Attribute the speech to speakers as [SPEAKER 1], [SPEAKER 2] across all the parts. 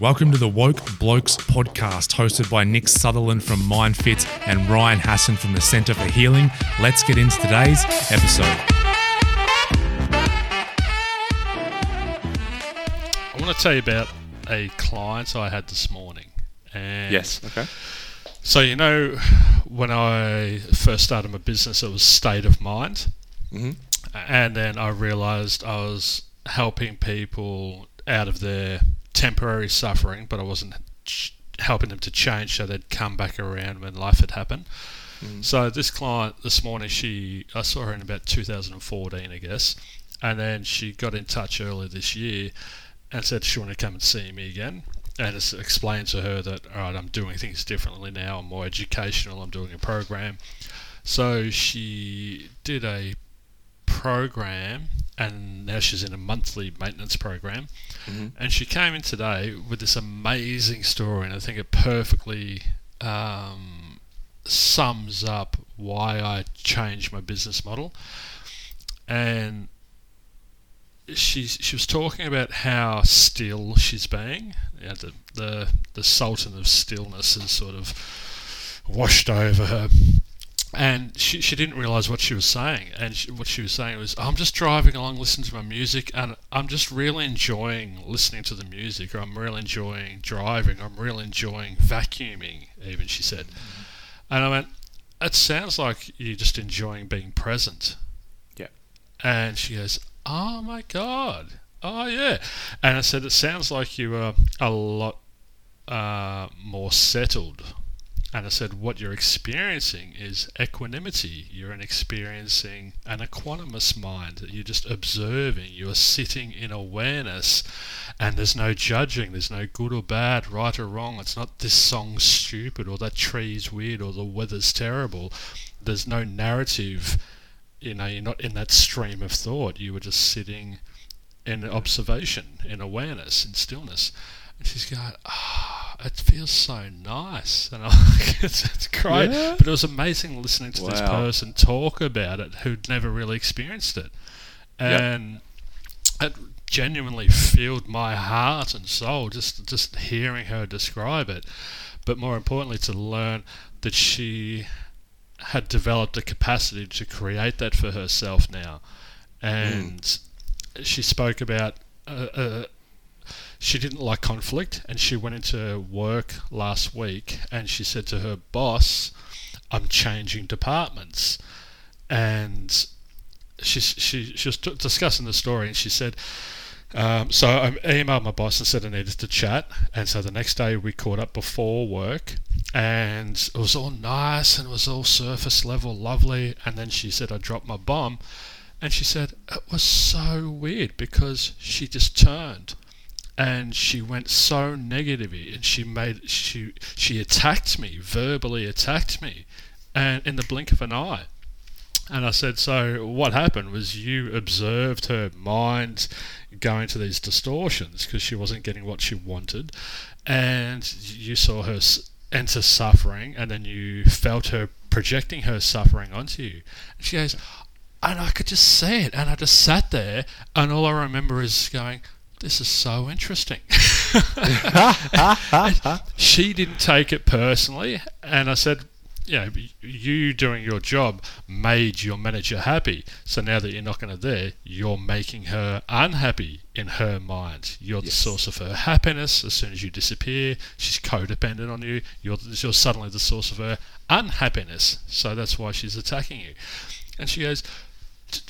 [SPEAKER 1] Welcome to the Woke Blokes podcast, hosted by Nick Sutherland from MindFit and Ryan Hassan from the Centre for Healing. Let's get into today's episode.
[SPEAKER 2] I want to tell you about a client I had this morning. And
[SPEAKER 3] Yes. Okay.
[SPEAKER 2] So you know, when I first started my business, it was state of mind,
[SPEAKER 3] Mhm.
[SPEAKER 2] and then I realised I was helping people out of their temporary suffering, but I wasn't ch- helping them to change so they'd come back around when life had happened. Mm. So this client this morning, she I saw her in about 2014, I guess, and then she got in touch earlier this year and said she wanted to come and see me again. And it's explained to her that all right, I'm doing things differently now. I'm more educational. I'm doing a program. So she did a program, and now she's in a monthly maintenance program.
[SPEAKER 3] Mhm.
[SPEAKER 2] And she came in today with this amazing story, and I think it perfectly um, sums up why I changed my business model. And she she was talking about how still she's being. You know, the, the the sultan of stillness has sort of washed over her, and she she didn't realise what she was saying. And she, what she was saying was, "I'm just driving along, listening to my music, and I'm just really enjoying listening to the music. Or I'm really enjoying driving. I'm really enjoying vacuuming." Even she said, and I went, "It sounds like you're just enjoying being present."
[SPEAKER 3] Yeah.
[SPEAKER 2] And she goes, "Oh my god, oh yeah," and I said, "It sounds like you are a lot uh, more settled." And I said, "What you're experiencing is equanimity. You're an experiencing an equanimous mind. You're just observing. You are sitting in awareness, and there's no judging. There's no good or bad, right or wrong. It's not this song's stupid or that tree's weird or the weather's terrible. There's no narrative." you know, you're not in that stream of thought. You were just sitting in observation, in awareness, in stillness. And she's going, ah, it feels so nice. And I'm like, it's, it's great.
[SPEAKER 3] Yeah.
[SPEAKER 2] But it was amazing listening to this person talk about it who'd never really experienced it.
[SPEAKER 3] Yep.
[SPEAKER 2] And it genuinely filled my heart and soul just, just hearing her describe it. But more importantly, to learn that she had developed a capacity to create that for herself now. And she spoke about uh, uh, she didn't like conflict, and she went into work last week and she said to her boss, I'm changing departments. And she, she, she was t- discussing the story, and she said, um, so I emailed my boss and said I needed to chat, and so the next day we caught up before work, and it was all nice and it was all surface level, lovely. And then she said I dropped my bomb, and she said it was so weird because she just turned, and she went so negative, and she made she she attacked me verbally, attacked me, and in the blink of an eye. And I said, so what happened was you observed her mind going to these distortions because she wasn't getting what she wanted, and you saw her enter suffering, and then you felt her projecting her suffering onto you. And she goes, and I could just see it, and I just sat there, and all I remember is going, this is so interesting. she didn't take it personally, and I said, you know, you doing your job made your manager happy. So now that you're not going to there, you're making her unhappy in her mind. You're the source of her happiness. As soon as you disappear, she's codependent on you. You're, you're suddenly the source of her unhappiness. So that's why she's attacking you. And she goes, "J-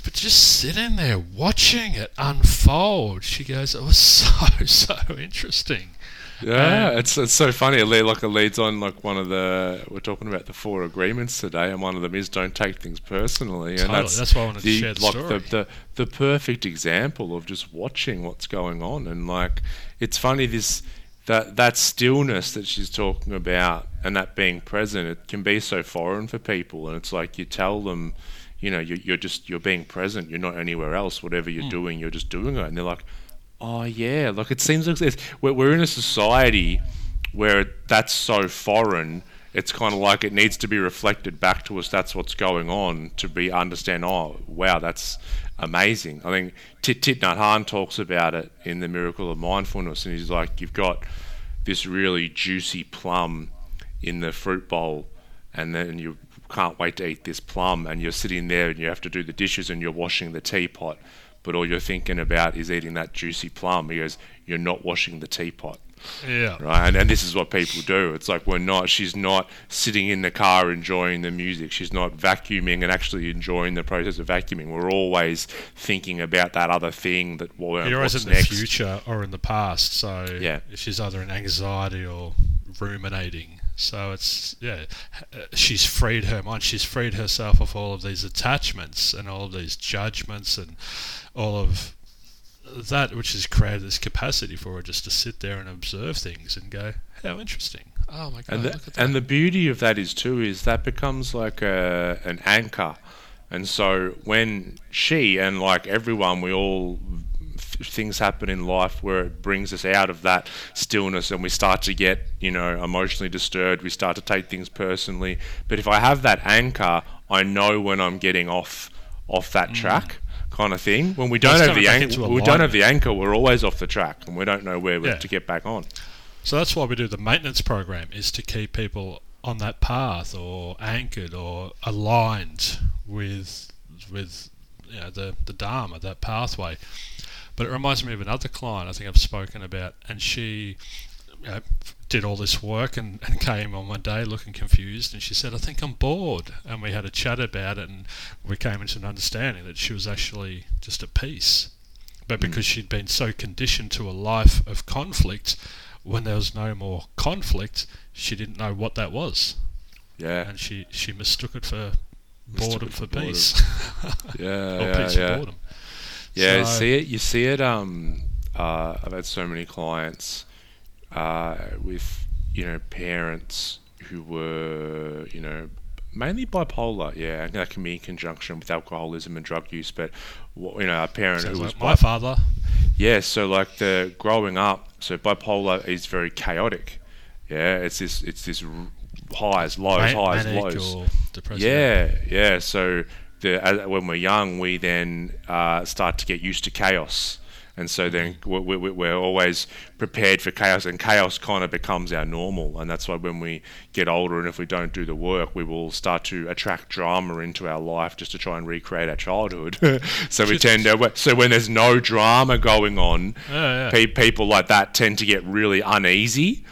[SPEAKER 2] but just sitting there watching it unfold, she goes, it was so, so interesting.
[SPEAKER 3] Yeah,
[SPEAKER 2] Um,
[SPEAKER 3] it's it's so funny. It lead, like it leads on like one of the we're talking about the four agreements today, and one of them is don't take things personally, and
[SPEAKER 2] Totally,
[SPEAKER 3] that's
[SPEAKER 2] that's why I wanted to
[SPEAKER 3] the
[SPEAKER 2] share the
[SPEAKER 3] like
[SPEAKER 2] story.
[SPEAKER 3] the, the the perfect example of just watching what's going on, and like it's funny this that that stillness that she's talking about and that being present, it can be so foreign for people, and it's like you tell them. You know, you're, you're just you're being present. You're not anywhere else. Whatever you're
[SPEAKER 2] Hmm.
[SPEAKER 3] doing, you're just doing it. And they're like, Oh yeah, like it seems like we're, we're in a society where that's so foreign. It's kind of like it needs to be reflected back to us. That's what's going on to be understand. Oh wow, that's amazing. I think Tit Thich Nhat Hanh talks about it in the Miracle of Mindfulness, and he's like, you've got this really juicy plum in the fruit bowl, and then you can't wait to eat this plum, and you're sitting there and you have to do the dishes and you're washing the teapot, but all you're thinking about is eating that juicy plum. He goes, You're not washing the teapot.
[SPEAKER 2] Yeah.
[SPEAKER 3] Right, and, and this is what people do. It's like we're not. She's not sitting in the car enjoying the music. She's not vacuuming and actually enjoying the process of vacuuming. We're always thinking about that other thing that well,
[SPEAKER 2] You're always in
[SPEAKER 3] next.
[SPEAKER 2] the future or in the past. So
[SPEAKER 3] Yeah.
[SPEAKER 2] she's either in anxiety or ruminating. So it's yeah, she's freed her mind. She's freed herself of all of these attachments and all of these judgments and all of that, which has created this capacity for her just to sit there and observe things and go, "How interesting! Oh my god,
[SPEAKER 3] And the,
[SPEAKER 2] look at that!"
[SPEAKER 3] and the beauty of that is too is that becomes like a an anchor, and so when she and like everyone, we all things happen in life where it brings us out of that stillness and we start to get you know emotionally disturbed. We start to take things personally. But if I have that anchor, I know when I'm getting off off that mm. track. Kind of thing. When we don't have the anchor, we don't have the anchor. We're always off the track, and we don't know where
[SPEAKER 2] Yeah.
[SPEAKER 3] to get back on.
[SPEAKER 2] So that's why we do the maintenance program is to keep people on that path or anchored or aligned with with you know the the dharma that pathway. But it reminds me of another client I think I've spoken about, and she you know, did all this work and, and came on one day looking confused, and she said, "I think I'm bored." And we had a chat about it, and we came into an understanding that she was actually just at peace. But hmm. because she'd been so conditioned to a life of conflict, when there was no more conflict, she didn't know what that was,
[SPEAKER 3] Yeah,
[SPEAKER 2] and she she mistook it for
[SPEAKER 3] Mistook
[SPEAKER 2] boredom
[SPEAKER 3] it
[SPEAKER 2] for
[SPEAKER 3] for boredom.
[SPEAKER 2] peace,
[SPEAKER 3] yeah,
[SPEAKER 2] or
[SPEAKER 3] yeah,
[SPEAKER 2] peace
[SPEAKER 3] yeah.
[SPEAKER 2] for boredom.
[SPEAKER 3] Yeah,
[SPEAKER 2] So-
[SPEAKER 3] see it. You see it. Um, uh, I've had so many clients uh, with you know parents who were you know mainly bipolar. Yeah, and that can be in conjunction with alcoholism and drug use. But you know, a parent
[SPEAKER 2] Sounds
[SPEAKER 3] who was
[SPEAKER 2] like my father.
[SPEAKER 3] yeah, so like the growing up, so bipolar is very chaotic. Yeah, it's this it's this r- highs, lows,
[SPEAKER 2] ma-
[SPEAKER 3] highs, lows.
[SPEAKER 2] or depressive.
[SPEAKER 3] Yeah, yeah. So the as, when we're young, we then uh, start to get used to chaos, and so then we're, we're, we're always prepared for chaos, and chaos kind of becomes our normal, and that's why when we get older, and if we don't do the work, we will start to attract drama into our life just to try and recreate our childhood. so we tend to. So when there's no drama going on,
[SPEAKER 2] Yeah, yeah.
[SPEAKER 3] pe- people like that tend to get really uneasy,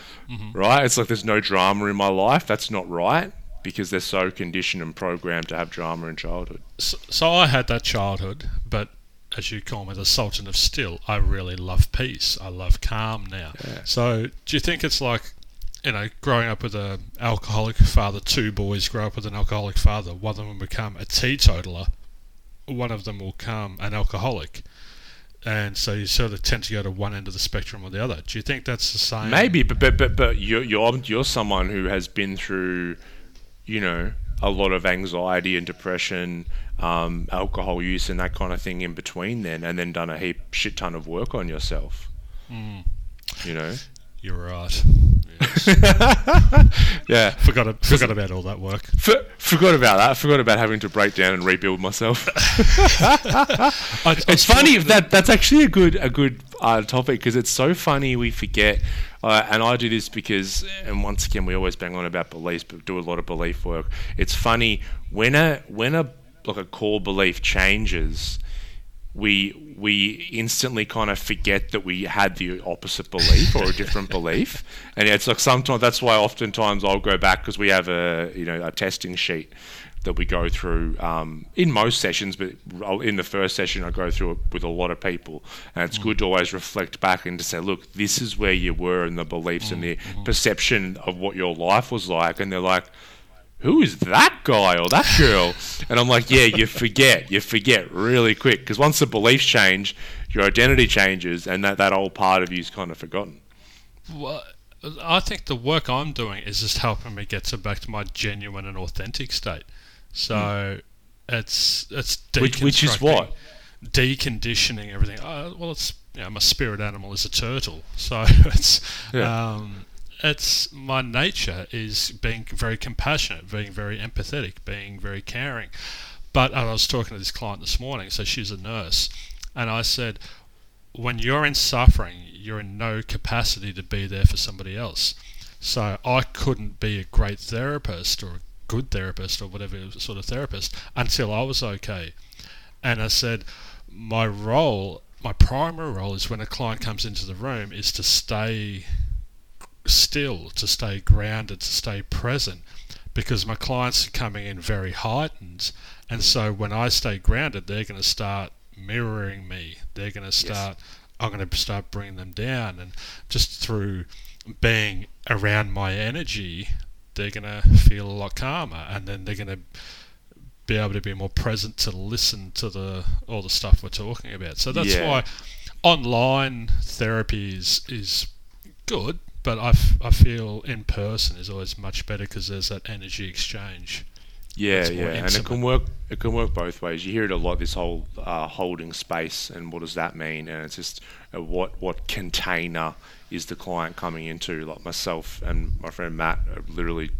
[SPEAKER 3] right? It's like there's no drama in my life. That's not right because they're so conditioned and programmed to have drama in childhood.
[SPEAKER 2] So, so I had that childhood, but as you call me, the Sultan of Still, I really love peace. I love calm now. So do you think it's like, you know, growing up with an alcoholic father, two boys grow up with an alcoholic father, one of them will become a teetotaler, one of them will become an alcoholic. And so you sort of tend to go to one end of the spectrum or the other. Do you think that's the same?
[SPEAKER 3] Maybe, but but but, but you're, you're you're someone who has been through, you know, a lot of anxiety and depression, um, alcohol use, and that kind of thing in between. Then, and then done a heap shit ton of work on yourself.
[SPEAKER 2] Mm,
[SPEAKER 3] You know.
[SPEAKER 2] You're right. Yes.
[SPEAKER 3] Yeah.
[SPEAKER 2] forgot, forgot about all that work.
[SPEAKER 3] For, forgot about that. Forgot about having to break down and rebuild myself.
[SPEAKER 2] I,
[SPEAKER 3] It's funny that that's actually a good a good uh, topic because it's so funny we forget. Uh, and I do this because, and once again, we always bang on about beliefs, but do a lot of belief work. It's funny when a when a like a core belief changes, we we instantly kind of forget that we had the opposite belief or a different belief, and it's like sometimes that's why oftentimes I'll go back because we have a you know a testing sheet that we go through um, in most sessions, but in the first session I go through it with a lot of people, and it's good to always reflect back and to say, look, this is where you were in the beliefs and the perception of what your life was like, and they're like who is that guy or that girl? And I'm like, yeah, you forget, you forget really quick because once the beliefs change, your identity changes, and that that old part of you is kind of forgotten.
[SPEAKER 2] Well, I think the work I'm doing is just helping me get to back to my genuine and authentic state. So it's it's
[SPEAKER 3] Hmm. Which- which is what?
[SPEAKER 2] deconditioning everything. Uh, well, it's you know, my spirit animal is a turtle, so it's
[SPEAKER 3] Yeah.
[SPEAKER 2] um, it's my nature is being very compassionate, being very empathetic, being very caring. But I was talking to this client this morning, so she's a nurse, and I said, when you're in suffering, you're in no capacity to be there for somebody else. So I couldn't be a great therapist or a good therapist or whatever sort of therapist until I was okay. And I said, my role, my primary role is when a client comes into the room is to stay still, to stay grounded, to stay present because my clients are coming in very heightened. And so when I stay grounded, they're going to start mirroring me. They're going to start, yes. I'm going to start bringing them down. And just through being around my energy, they're going to feel a lot calmer. And then they're going to be able to be more present to listen to the all the stuff we're talking about. So that's yeah. why online therapy is, is good but I, f- I feel in person is always much better because there's that energy exchange.
[SPEAKER 3] Yeah, yeah, and it can work. It can work both ways. You hear it a lot. This whole uh, holding space, and what does that mean? And it's just uh, what what container is the client coming into? Like myself and my friend Matt, have literally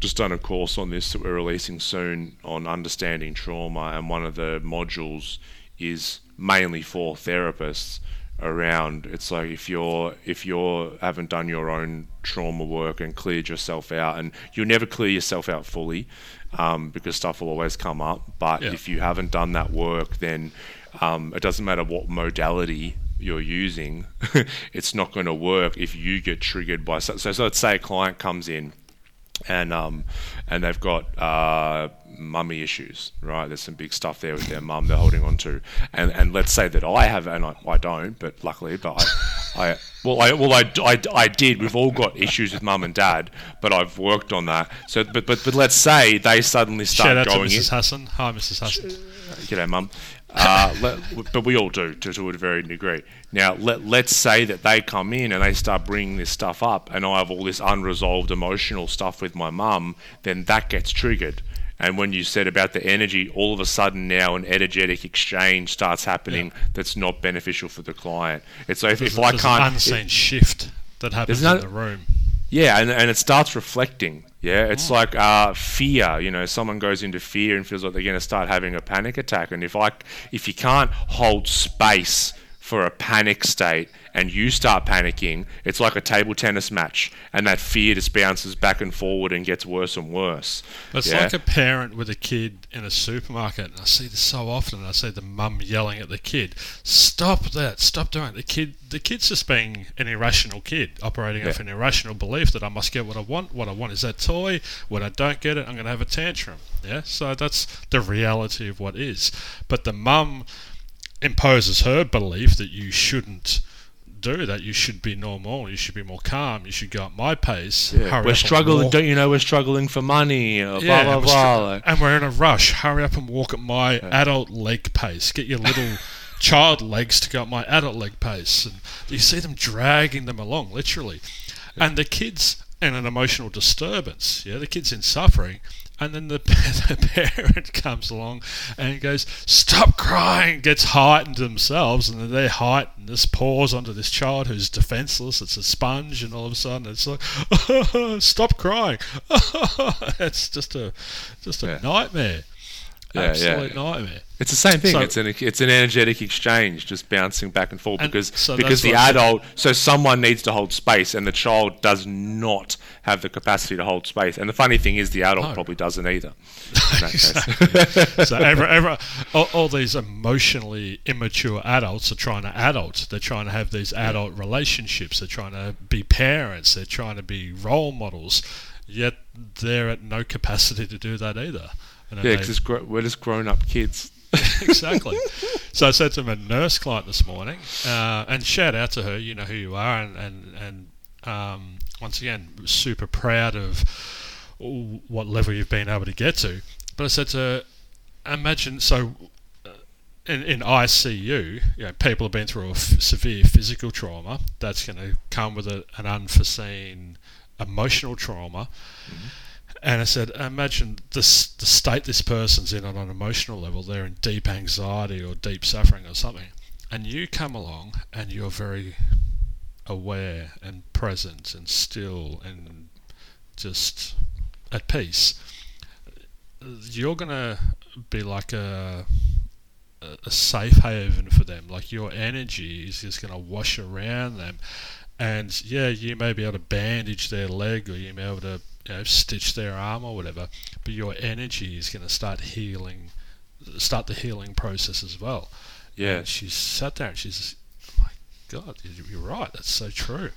[SPEAKER 3] just done a course on this that we're releasing soon on understanding trauma, and one of the modules is mainly for therapists around. It's like if you're if you're haven't done your own trauma work and cleared yourself out, and you'll never clear yourself out fully um, because stuff will always come up. But yeah. if you haven't done that work, then um, it doesn't matter what modality you're using, it's not going to work if you get triggered by so, so, so let's say a client comes in and um, and they've got uh, mummy issues, right? There's some big stuff there with their mum they're holding on to, and and let's say that I have, and I, I don't, but luckily, but I, I well, I well, I, I, I did. We've all got issues with mum and dad, but I've worked on that. So, but but but let's say they suddenly start
[SPEAKER 2] Shout out
[SPEAKER 3] going.
[SPEAKER 2] to Mrs. Hassan. Hi, Mrs. Hassan.
[SPEAKER 3] G'day, mum. Uh, let, but we all do to, to a varying degree. Now, let, let's say that they come in and they start bringing this stuff up, and I have all this unresolved emotional stuff with my mum, then that gets triggered. And when you said about the energy, all of a sudden now an energetic exchange starts happening yeah. that's not beneficial for the client. It's like if, if I can't.
[SPEAKER 2] An unseen it, shift that happens in the room.
[SPEAKER 3] Yeah, and, and it starts reflecting. Yeah, it's oh. like uh, fear. You know, someone goes into fear and feels like they're going to start having a panic attack. And if I, if you can't hold space for a panic state and you start panicking, it's like a table tennis match, and that fear just bounces back and forward and gets worse and worse.
[SPEAKER 2] It's yeah? like a parent with a kid in a supermarket, and I see this so often. I see the mum yelling at the kid, "Stop that! Stop doing it!" The kid, the kid's just being an irrational kid, operating yeah. off an irrational belief that I must get what I want. What I want is that toy. When I don't get it, I'm going to have a tantrum. Yeah, so that's the reality of what is. But the mum imposes her belief that you shouldn't do that. You should be normal. You should be more calm. You should go at my pace.
[SPEAKER 3] Yeah. We're struggling. Don't you know we're struggling for money? yeah, blah blah
[SPEAKER 2] and
[SPEAKER 3] blah.
[SPEAKER 2] and we're in a rush. Hurry up and walk at my yeah. adult leg pace. Get your little child legs to go at my adult leg pace. And you see them dragging them along, literally. Yeah. And the kids in an emotional disturbance. Yeah, the kids in suffering and then the, the parent comes along and goes, "Stop crying!" Gets heightened themselves, and then they heighten this pause onto this child who's defenseless. It's a sponge, and all of a sudden it's like, "Stop crying!" it's just a just a yeah. nightmare. Yeah, Absolute yeah. nightmare.
[SPEAKER 3] It's the same thing. So, it's an it's an energetic exchange, just bouncing back and forth and because so because the adult. So someone needs to hold space, and the child does not have the capacity to hold space. And the funny thing is, the adult no. probably doesn't either.
[SPEAKER 2] so every, every, all, all, these emotionally immature adults are trying to adult. They're trying to have these adult relationships. They're trying to be parents. They're trying to be role models. Yet they're at no capacity to do that either.
[SPEAKER 3] Yeah, because we're just grown up kids.
[SPEAKER 2] exactly. so I said to my nurse client this morning, uh, and shout out to her. You know who you are, and and and um, once again, super proud of what level you've been able to get to. But I said to her, imagine so. Uh, in, in ICU, you know, people have been through a f- severe physical trauma. That's going to come with a, an unforeseen emotional trauma. Mm-hmm and I said, imagine this, the state this person's in on an emotional level. They're in deep anxiety or deep suffering or something. And you come along and you're very aware and present and still and just at peace. You're going to be like a a, a safe haven for them. Like your energy is just going to wash around them, and yeah, you may be able to bandage their leg or you may be able to you know, stitch their arm or whatever, but your energy is going to start healing, start the healing process as well.
[SPEAKER 3] Yeah.
[SPEAKER 2] And she sat there and she's, oh my God, you're right. That's so true.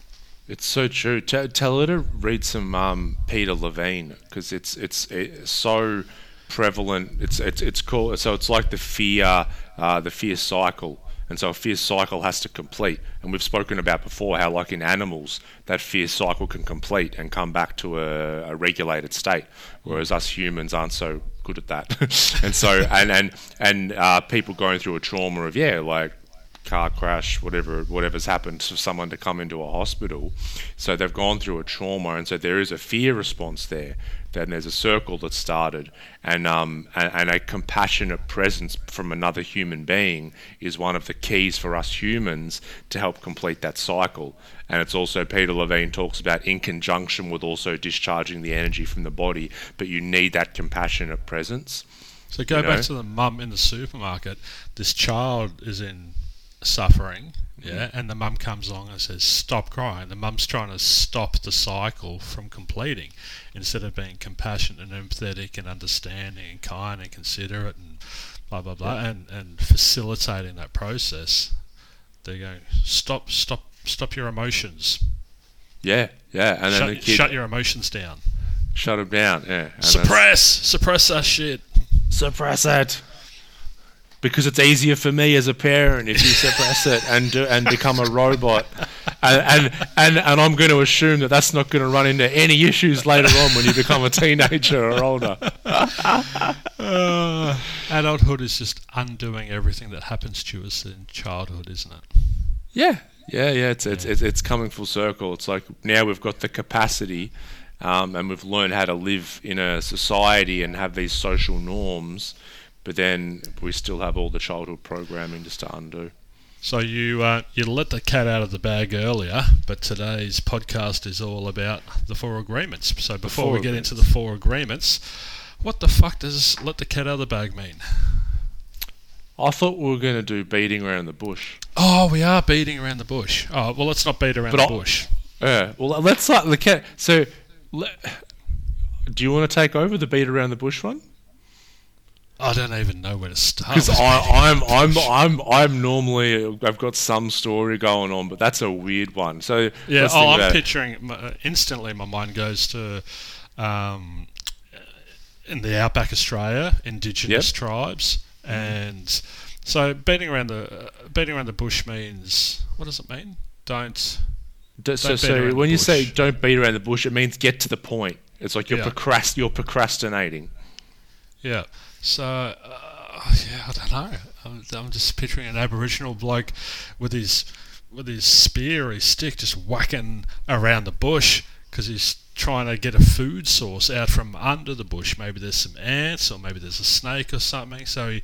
[SPEAKER 3] It's so true. T- tell her to read some um, Peter Levine because it's, it's it's so prevalent. It's it's it's called so it's like the fear uh, the fear cycle, and so a fear cycle has to complete. And we've spoken about before how like in animals that fear cycle can complete and come back to a, a regulated state, whereas us humans aren't so good at that. and so and and and uh, people going through a trauma of yeah like car crash, whatever whatever's happened for someone to come into a hospital. So they've gone through a trauma, and so there is a fear response there. Then there's a circle that started, and um and, and a compassionate presence from another human being is one of the keys for us humans to help complete that cycle. And it's also Peter Levine talks about in conjunction with also discharging the energy from the body, but you need that compassionate presence.
[SPEAKER 2] So go
[SPEAKER 3] You
[SPEAKER 2] back to the mum in the supermarket. This child is in suffering, yeah, and the mum comes along and says, "Stop crying." The mum's trying to stop the cycle from completing, instead of being compassionate and empathetic and understanding and kind and considerate and blah blah blah, and and facilitating that process. They're going, "Stop, stop, stop your emotions.
[SPEAKER 3] Yeah, yeah, and then
[SPEAKER 2] Shut,
[SPEAKER 3] the kid
[SPEAKER 2] shut your emotions down.
[SPEAKER 3] shut them down. Yeah, and
[SPEAKER 2] Suppress, suppress that shit."
[SPEAKER 3] suppress it because it's easier for me as a parent if you suppress it and do, and become a robot. And, and and and I'm going to assume that that's not going to run into any issues later on when you become a teenager or older.
[SPEAKER 2] Uh, adulthood is just undoing everything that happens to us in childhood, isn't it?
[SPEAKER 3] yeah. Yeah yeah it's it's it's, it's coming full circle. It's like now we've got the capacity um, and we've learned how to live in a society and have these social norms but then we still have all the childhood programming just to undo
[SPEAKER 2] So you uh, you let the cat out of the bag earlier, but today's podcast is all about the four agreements. So before
[SPEAKER 3] four
[SPEAKER 2] we get into the four agreements, what the fuck does let the cat out of the bag mean?
[SPEAKER 3] I thought we were going to do beating around the bush
[SPEAKER 2] Oh, we are beating around the bush. Oh, well, let's not beat around
[SPEAKER 3] But
[SPEAKER 2] the
[SPEAKER 3] I'll-
[SPEAKER 2] bush.
[SPEAKER 3] Yeah. Well, let's start the cat. So, le- do you want to take over the beat around the bush one?
[SPEAKER 2] I don't even know where to start.
[SPEAKER 3] Because I'm, I'm,
[SPEAKER 2] bush.
[SPEAKER 3] I'm, I'm, I'm normally I've got some story going on, but that's a weird one. So
[SPEAKER 2] Yeah, oh, I'm picturing uh, instantly. My mind goes to um, in the outback Australia, indigenous
[SPEAKER 3] Yep.
[SPEAKER 2] tribes, and so beating around the uh, beating around the bush means what does it mean? Don't.
[SPEAKER 3] So,
[SPEAKER 2] don't
[SPEAKER 3] so
[SPEAKER 2] the
[SPEAKER 3] when you say don't beat around the bush, it means get to the point. It's like you're
[SPEAKER 2] Yeah.
[SPEAKER 3] procrast- you're procrastinating.
[SPEAKER 2] Yeah. So uh, yeah, I don't know. I'm, I'm just picturing an Aboriginal bloke with his with his spear or his stick just whacking around the bush because he's trying to get a food source out from under the bush. Maybe there's some ants or maybe there's a snake or something. So he,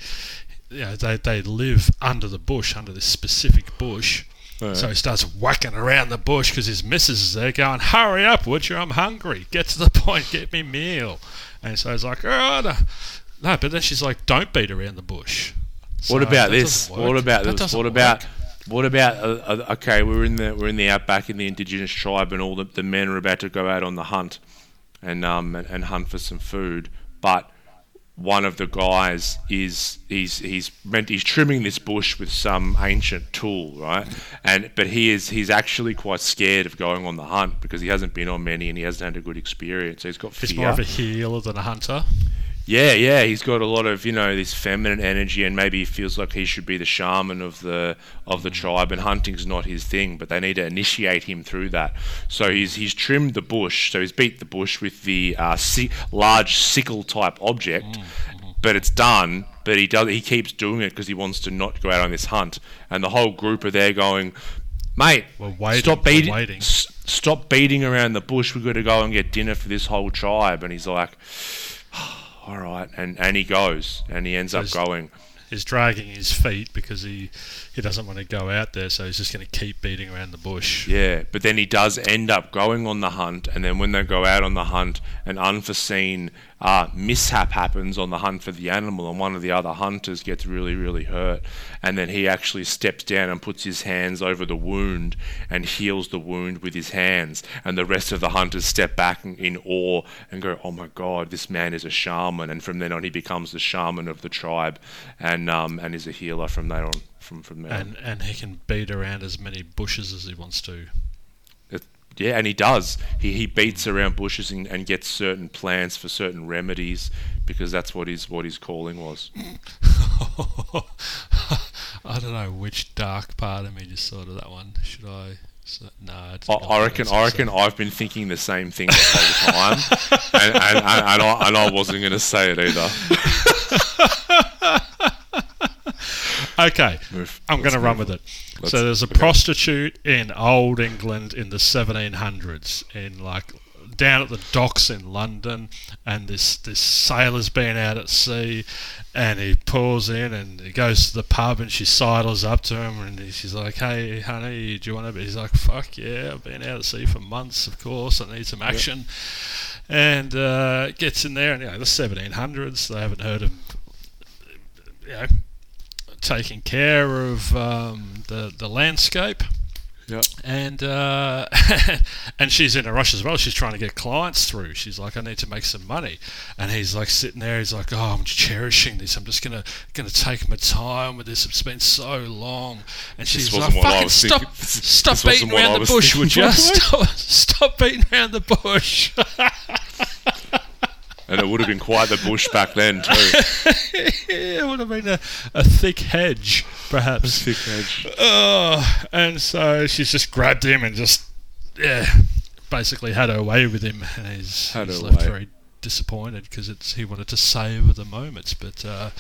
[SPEAKER 2] you know, they they live under the bush, under this specific bush.
[SPEAKER 3] Right.
[SPEAKER 2] So he starts whacking around the bush because his missus is there going, Hurry up, would you? I'm hungry. Get to the point, get me meal. And so he's like, Oh, no. No. But then she's like, Don't beat around the bush.
[SPEAKER 3] What about this? What about
[SPEAKER 2] That
[SPEAKER 3] this? What about what about uh, uh, okay? We're in the we're in the outback in the indigenous tribe, and all the, the men are about to go out on the hunt, and um and, and hunt for some food. But one of the guys is he's he's meant he's trimming this bush with some ancient tool, right? And but he is he's actually quite scared of going on the hunt because he hasn't been on many and he hasn't had a good experience. So he's got fear.
[SPEAKER 2] He's more of a healer than a hunter.
[SPEAKER 3] Yeah, yeah, he's got a lot of you know this feminine energy, and maybe he feels like he should be the shaman of the of the tribe, and hunting's not his thing. But they need to initiate him through that. So he's he's trimmed the bush, so he's beat the bush with the uh, si- large sickle type object, but it's done. But he does he keeps doing it because he wants to not go out on this hunt, and the whole group are there going, mate,
[SPEAKER 2] waiting,
[SPEAKER 3] stop beating,
[SPEAKER 2] waiting."
[SPEAKER 3] s- stop beating around the bush. We've got to go and get dinner for this whole tribe. And he's like, all right, and and he goes, and he ends up
[SPEAKER 2] There's-
[SPEAKER 3] going.
[SPEAKER 2] He's dragging his feet because he, he doesn't want to go out there, so he's just going to keep beating around the bush.
[SPEAKER 3] Yeah, but then he does end up going on the hunt, and then when they go out on the hunt, an unforeseen uh, mishap happens on the hunt for the animal, and one of the other hunters gets really, really hurt, and then he actually steps down and puts his hands over the wound and heals the wound with his hands, and the rest of the hunters step back in, awe and go, "Oh my God, this man is a shaman!" And from then on, he becomes the shaman of the tribe, and um, and is a healer from there on. From from there.
[SPEAKER 2] And and he can beat around as many bushes as he wants to.
[SPEAKER 3] Yeah, and he does. He he beats around bushes and, and gets certain plants for certain remedies because that's what his what his calling was.
[SPEAKER 2] I don't know which dark part of me just thought of that one. Should I? So, no, it's
[SPEAKER 3] I, I reckon. I reckon. I've been thinking the same thing the whole time, and, and, and, and, I, and I wasn't going to say it either.
[SPEAKER 2] Okay,
[SPEAKER 3] Move.
[SPEAKER 2] I'm going to run with it.
[SPEAKER 3] Let's-
[SPEAKER 2] so there's a
[SPEAKER 3] okay.
[SPEAKER 2] prostitute in old England in the 1700s, in like down at the docks in London, and this this sailor's been out at sea, and he pulls in and he goes to the pub and she sidles up to him and she's like, "Hey, honey, do you want to?" Be? He's like, "Fuck yeah, I've been out at sea for months. Of course, I need some action." And uh, gets in there, and you know the 1700s. They haven't heard of you know taking care of um, the the landscape,
[SPEAKER 3] Yeah.
[SPEAKER 2] and uh, and she's in a rush as well. She's trying to get clients through. She's like, I need to make some money, and he's like sitting there. He's like, Oh, I'm cherishing this. I'm just gonna gonna take my time with this. It's been so long, and she's like,
[SPEAKER 3] wasn't what I
[SPEAKER 2] Fucking stop,
[SPEAKER 3] thinking.
[SPEAKER 2] Stop
[SPEAKER 3] this
[SPEAKER 2] beating around the bush, would you?
[SPEAKER 3] by the way.
[SPEAKER 2] Stop, stop beating around the bush.
[SPEAKER 3] And it would have been quite the bush back then too.
[SPEAKER 2] it would have been a, a thick hedge, perhaps.
[SPEAKER 3] Thick edge.
[SPEAKER 2] Oh, and so she's just grabbed him and just, yeah, basically had her way with him, and he's, he's left
[SPEAKER 3] way.
[SPEAKER 2] very disappointed because it's he wanted to savour the moments, but uh,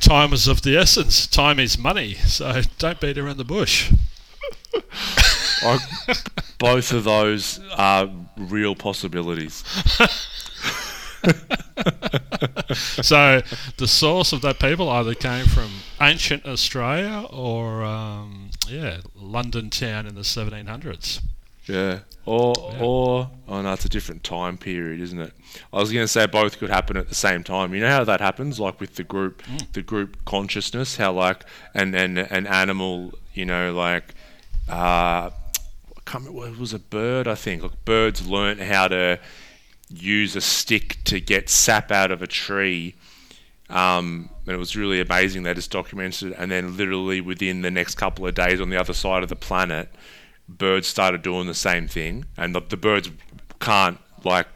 [SPEAKER 2] time is of the essence. Time is money, so don't beat around the bush.
[SPEAKER 3] I, both of those are real possibilities.
[SPEAKER 2] so the source of that people either came from ancient Australia or um, yeah, London town in the 1700s.
[SPEAKER 3] Yeah. Or
[SPEAKER 2] Yeah.
[SPEAKER 3] or oh no, it's a different time period, isn't it? I was gonna say both could happen at the same time. You know how that happens, like with the group the group consciousness, how like and an, an animal, you know, like uh I can't remember, it was a bird, I think. Like birds learnt how to use a stick to get sap out of a tree. Um, and it was really amazing. They just documented it, and then literally within the next couple of days, on the other side of the planet, birds started doing the same thing, and the, the birds can't like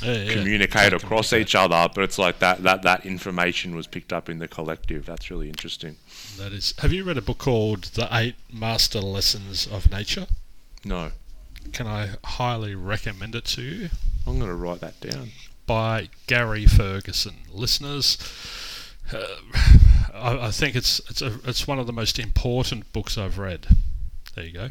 [SPEAKER 2] Yeah, yeah.
[SPEAKER 3] communicate across
[SPEAKER 2] communicate.
[SPEAKER 3] each other, but it's like that, that that information was picked up in the collective. That's really interesting.
[SPEAKER 2] That is. Have you read a book called The Eight Master Lessons of Nature?
[SPEAKER 3] No,
[SPEAKER 2] Can I highly recommend it to you?
[SPEAKER 3] I'm going to write that down.
[SPEAKER 2] By Gary Ferguson. Listeners, uh, I, I think it's it's a, it's one of the most important books I've read. There you go.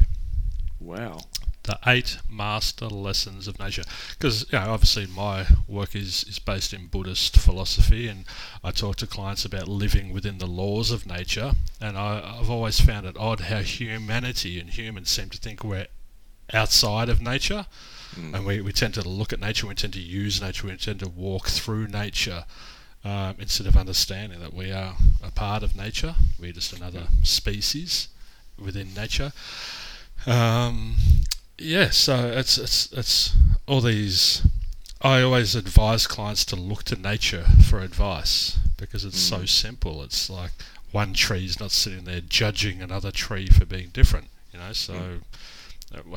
[SPEAKER 3] Wow.
[SPEAKER 2] The Eight Master Lessons of Nature. Because you know, obviously my work is, is based in Buddhist philosophy, and I talk to clients about living within the laws of nature. And I, I've always found it odd how humanity and humans seem to think we're outside of nature, and we, we tend to look at nature, we tend to use nature, we tend to walk through nature. Um, instead of understanding that we are a part of nature, we're just another species within nature. Um, yeah, so it's it's it's all these. I always advise clients to look to nature for advice because it's so simple. It's like one tree is not sitting there judging another tree for being different, you know. So uh,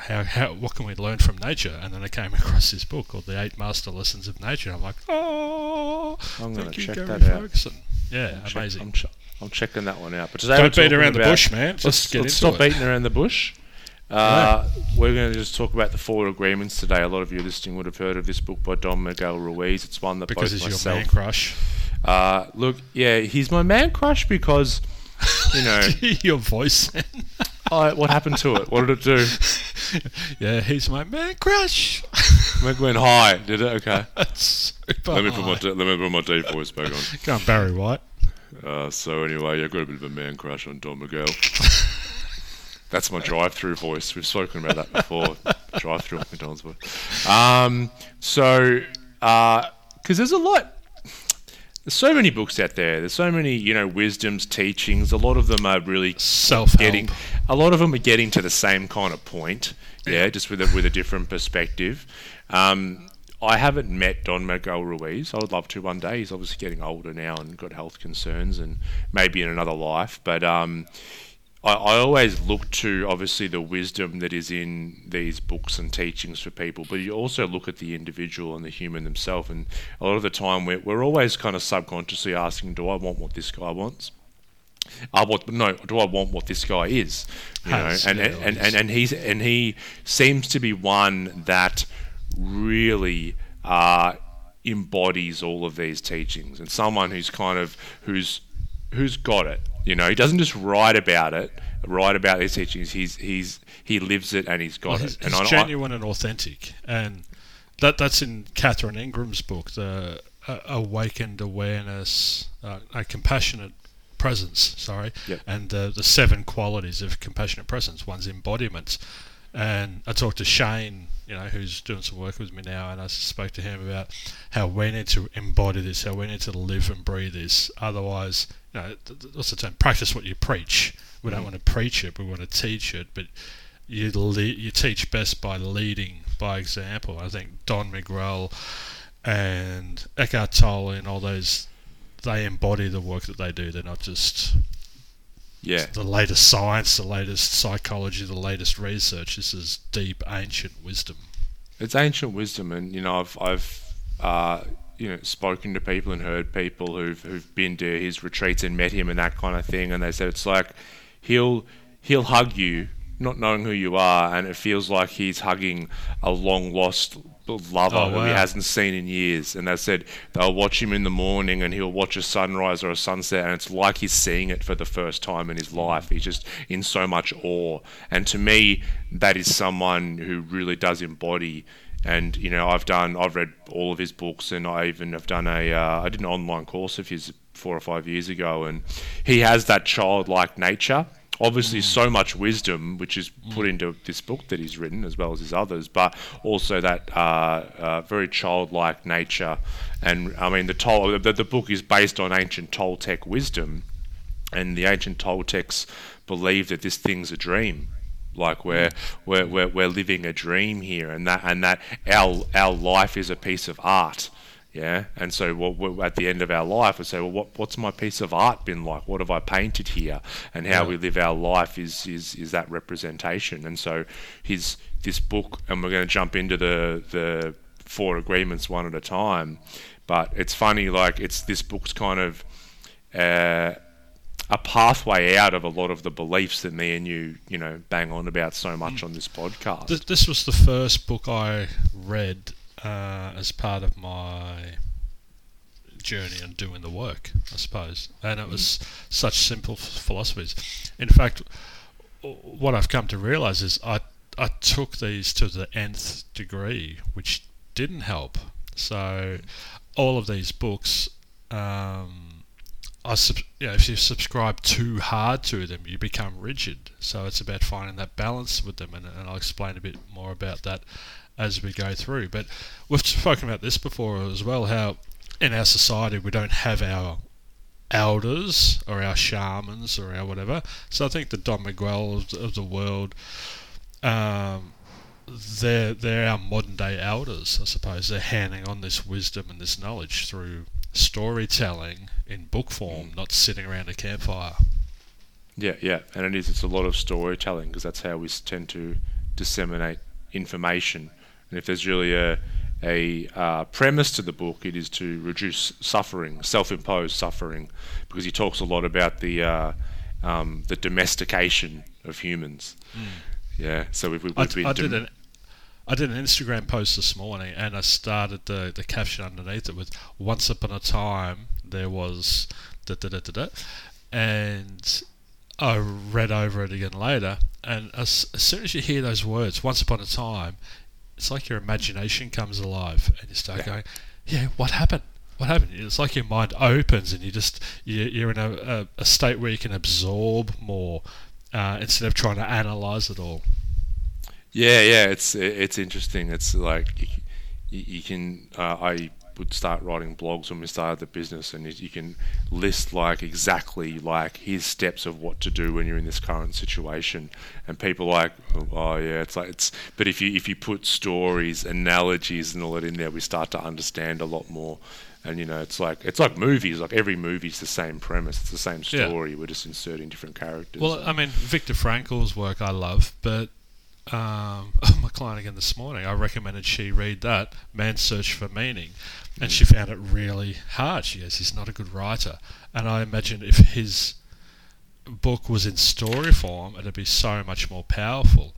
[SPEAKER 2] how how what can we learn from nature? And then I came across this book called The Eight Master Lessons of Nature. I'm like, oh,
[SPEAKER 3] I'm gonna
[SPEAKER 2] you,
[SPEAKER 3] check
[SPEAKER 2] Gary
[SPEAKER 3] that out.
[SPEAKER 2] Ferguson. Yeah,
[SPEAKER 3] Check-
[SPEAKER 2] amazing.
[SPEAKER 3] I'm, ch- I'm checking that one out. But today
[SPEAKER 2] Don't beat around the bush, man. Just
[SPEAKER 3] let's let's stop
[SPEAKER 2] it.
[SPEAKER 3] beating around the bush. Uh, We're going to just talk about the Four Agreements today. A lot of you listening would have heard of this book by Don Miguel Ruiz. It's one that
[SPEAKER 2] because
[SPEAKER 3] both
[SPEAKER 2] he's your man crush.
[SPEAKER 3] Uh, look, yeah, he's my man crush because, you know,
[SPEAKER 2] your voice.
[SPEAKER 3] I, what happened to it? What did it do?
[SPEAKER 2] yeah, he's my man crush.
[SPEAKER 3] It went high. Did it? Okay. Let me put my de- let me put my deep voice back on.
[SPEAKER 2] Go on, Barry White.
[SPEAKER 3] Uh, so anyway, I've got a bit of a man crush on Don Miguel. That's my drive-through voice. We've spoken about that before. drive-through McDonald's voice. Um, so, because there's a lot, there's so many books out there. There's so many, you know, wisdoms, teachings. A lot of them are really
[SPEAKER 2] Self-help.
[SPEAKER 3] getting. A lot of them are getting to the same kind of point. Yeah, just with a with a different perspective. Um, I haven't met Don Miguel Ruiz. I would love to one day. He's obviously getting older now and got health concerns, and maybe in another life. But um, I, I always look to obviously the wisdom that is in these books and teachings for people, but you also look at the individual and the human themselves. And a lot of the time, we're, we're always kind of subconsciously asking, "Do I want what this guy wants?" I want no. Do I want what this guy is? You know, and, and, and, and and he's and he seems to be one that really uh, embodies all of these teachings, and someone who's kind of who's who's got it. You know, he doesn't just write about it, write about these teachings. He's he's he lives it and he's got
[SPEAKER 2] Well,
[SPEAKER 3] it.
[SPEAKER 2] he's,
[SPEAKER 3] And
[SPEAKER 2] he's
[SPEAKER 3] I- I-
[SPEAKER 2] genuine and authentic, and that that's in Catherine Ingram's book, the uh, Awakened Awareness, uh, a Compassionate Presence. Sorry,
[SPEAKER 3] Yep.
[SPEAKER 2] and uh, the seven qualities of compassionate presence. One's embodiment, and I talked to Shane, you know, who's doing some work with me now, and I spoke to him about how we need to embody this, how we need to live and breathe this. Otherwise, you know, what's the term? Practice what you preach. We don't want to preach it, we want to teach it, but you le- you teach best by leading by example. I think Don Miguel and Eckhart Tolle and all those they embody the work that they do. They're not just
[SPEAKER 3] yeah,
[SPEAKER 2] the latest science, the latest psychology, the latest research. This is deep ancient wisdom.
[SPEAKER 3] it's ancient wisdom, and you know, I've I've uh, you know spoken to people and heard people who've who've been to his retreats and met him and that kind of thing, and they said it's like he'll he'll hug you, not knowing who you are, and it feels like he's hugging a long lost lover
[SPEAKER 2] Oh,
[SPEAKER 3] who he hasn't seen in years. And they said they'll watch him in the morning, and he'll watch a sunrise or a sunset, and it's like he's seeing it for the first time in his life. He's just in so much awe, and to me, that is someone who really does embody and you know I've done I've read all of his books and I even have done a uh, I did an online course of his four or five years ago. And he has that childlike nature obviously so much wisdom which is put into this book that he's written as well as his others but also that uh, uh, very childlike nature. And I mean the, Tol- the the book is based on ancient Toltec wisdom and the ancient Toltecs believed that this thing's a dream like we're, we're, we're, we're living a dream here and that and that our our life is a piece of art yeah? And so what at the end of our life we say well what, what's my piece of art been like? What have I painted here? And how
[SPEAKER 2] Yeah.
[SPEAKER 3] we live our life is, is is that representation. And so his this book and we're going to jump into the the four agreements one at a time but it's funny like it's this book's kind of uh, a pathway out of a lot of the beliefs that me and you, you know, bang on about so much on this podcast.
[SPEAKER 2] Th- this was the first book I read uh, as part of my journey and doing the work, I suppose. And it was such simple philosophies. In fact, what I've come to realize is I I took these to the nth degree, which didn't help. So all of these books. Um, I you know, if you subscribe too hard to them, you become rigid. So it's about finding that balance with them, and, and I'll explain a bit more about that as we go through. But we've spoken about this before as well. How in our society we don't have our elders or our shamans or our whatever. So I think the Don Miguel of, the- world, um, they're they're our modern day elders, I suppose. They're handing on this wisdom and this knowledge through storytelling in book form, not sitting around a campfire.
[SPEAKER 3] Yeah, yeah, and it is. It's a lot of storytelling because that's how we tend to disseminate information. And if there's really a a uh, premise to the book, it is to reduce suffering, self-imposed suffering, because he talks a lot about the uh, um, the domestication of humans. Yeah, so we've, we've
[SPEAKER 2] I,
[SPEAKER 3] been
[SPEAKER 2] I did an I did an Instagram post this morning, and I started the the caption underneath it with "Once upon a time there was da da da da da," and I read over it again later, and as, as soon as you hear those words, "Once upon a time," it's like your imagination comes alive, and you start
[SPEAKER 3] Yeah.
[SPEAKER 2] going, "Yeah, what happened?" What happened? It's like your mind opens and you just you, you're in a, a, a state where you can absorb more uh, instead of trying to analyze it all.
[SPEAKER 3] Yeah, yeah, it's it's interesting. It's like you, you can. Uh, I would start writing blogs when we started the business, and you, can list like exactly like his steps of what to do when you're in this current situation, and people like, oh yeah, it's like it's. But if you if you put stories, analogies, and all that in there, we start to understand a lot more. And you know, it's like it's like movies. Like every movie's the same premise. It's the same
[SPEAKER 2] Yeah.
[SPEAKER 3] story. We're just inserting different characters.
[SPEAKER 2] Well, I mean, Viktor Frankl's work I love, but um, my client again this morning, I recommended she read that Man's Search for Meaning, and she found it really hard. She goes, he's not a good writer, and I imagine if his book was in story form, it'd be so much more powerful.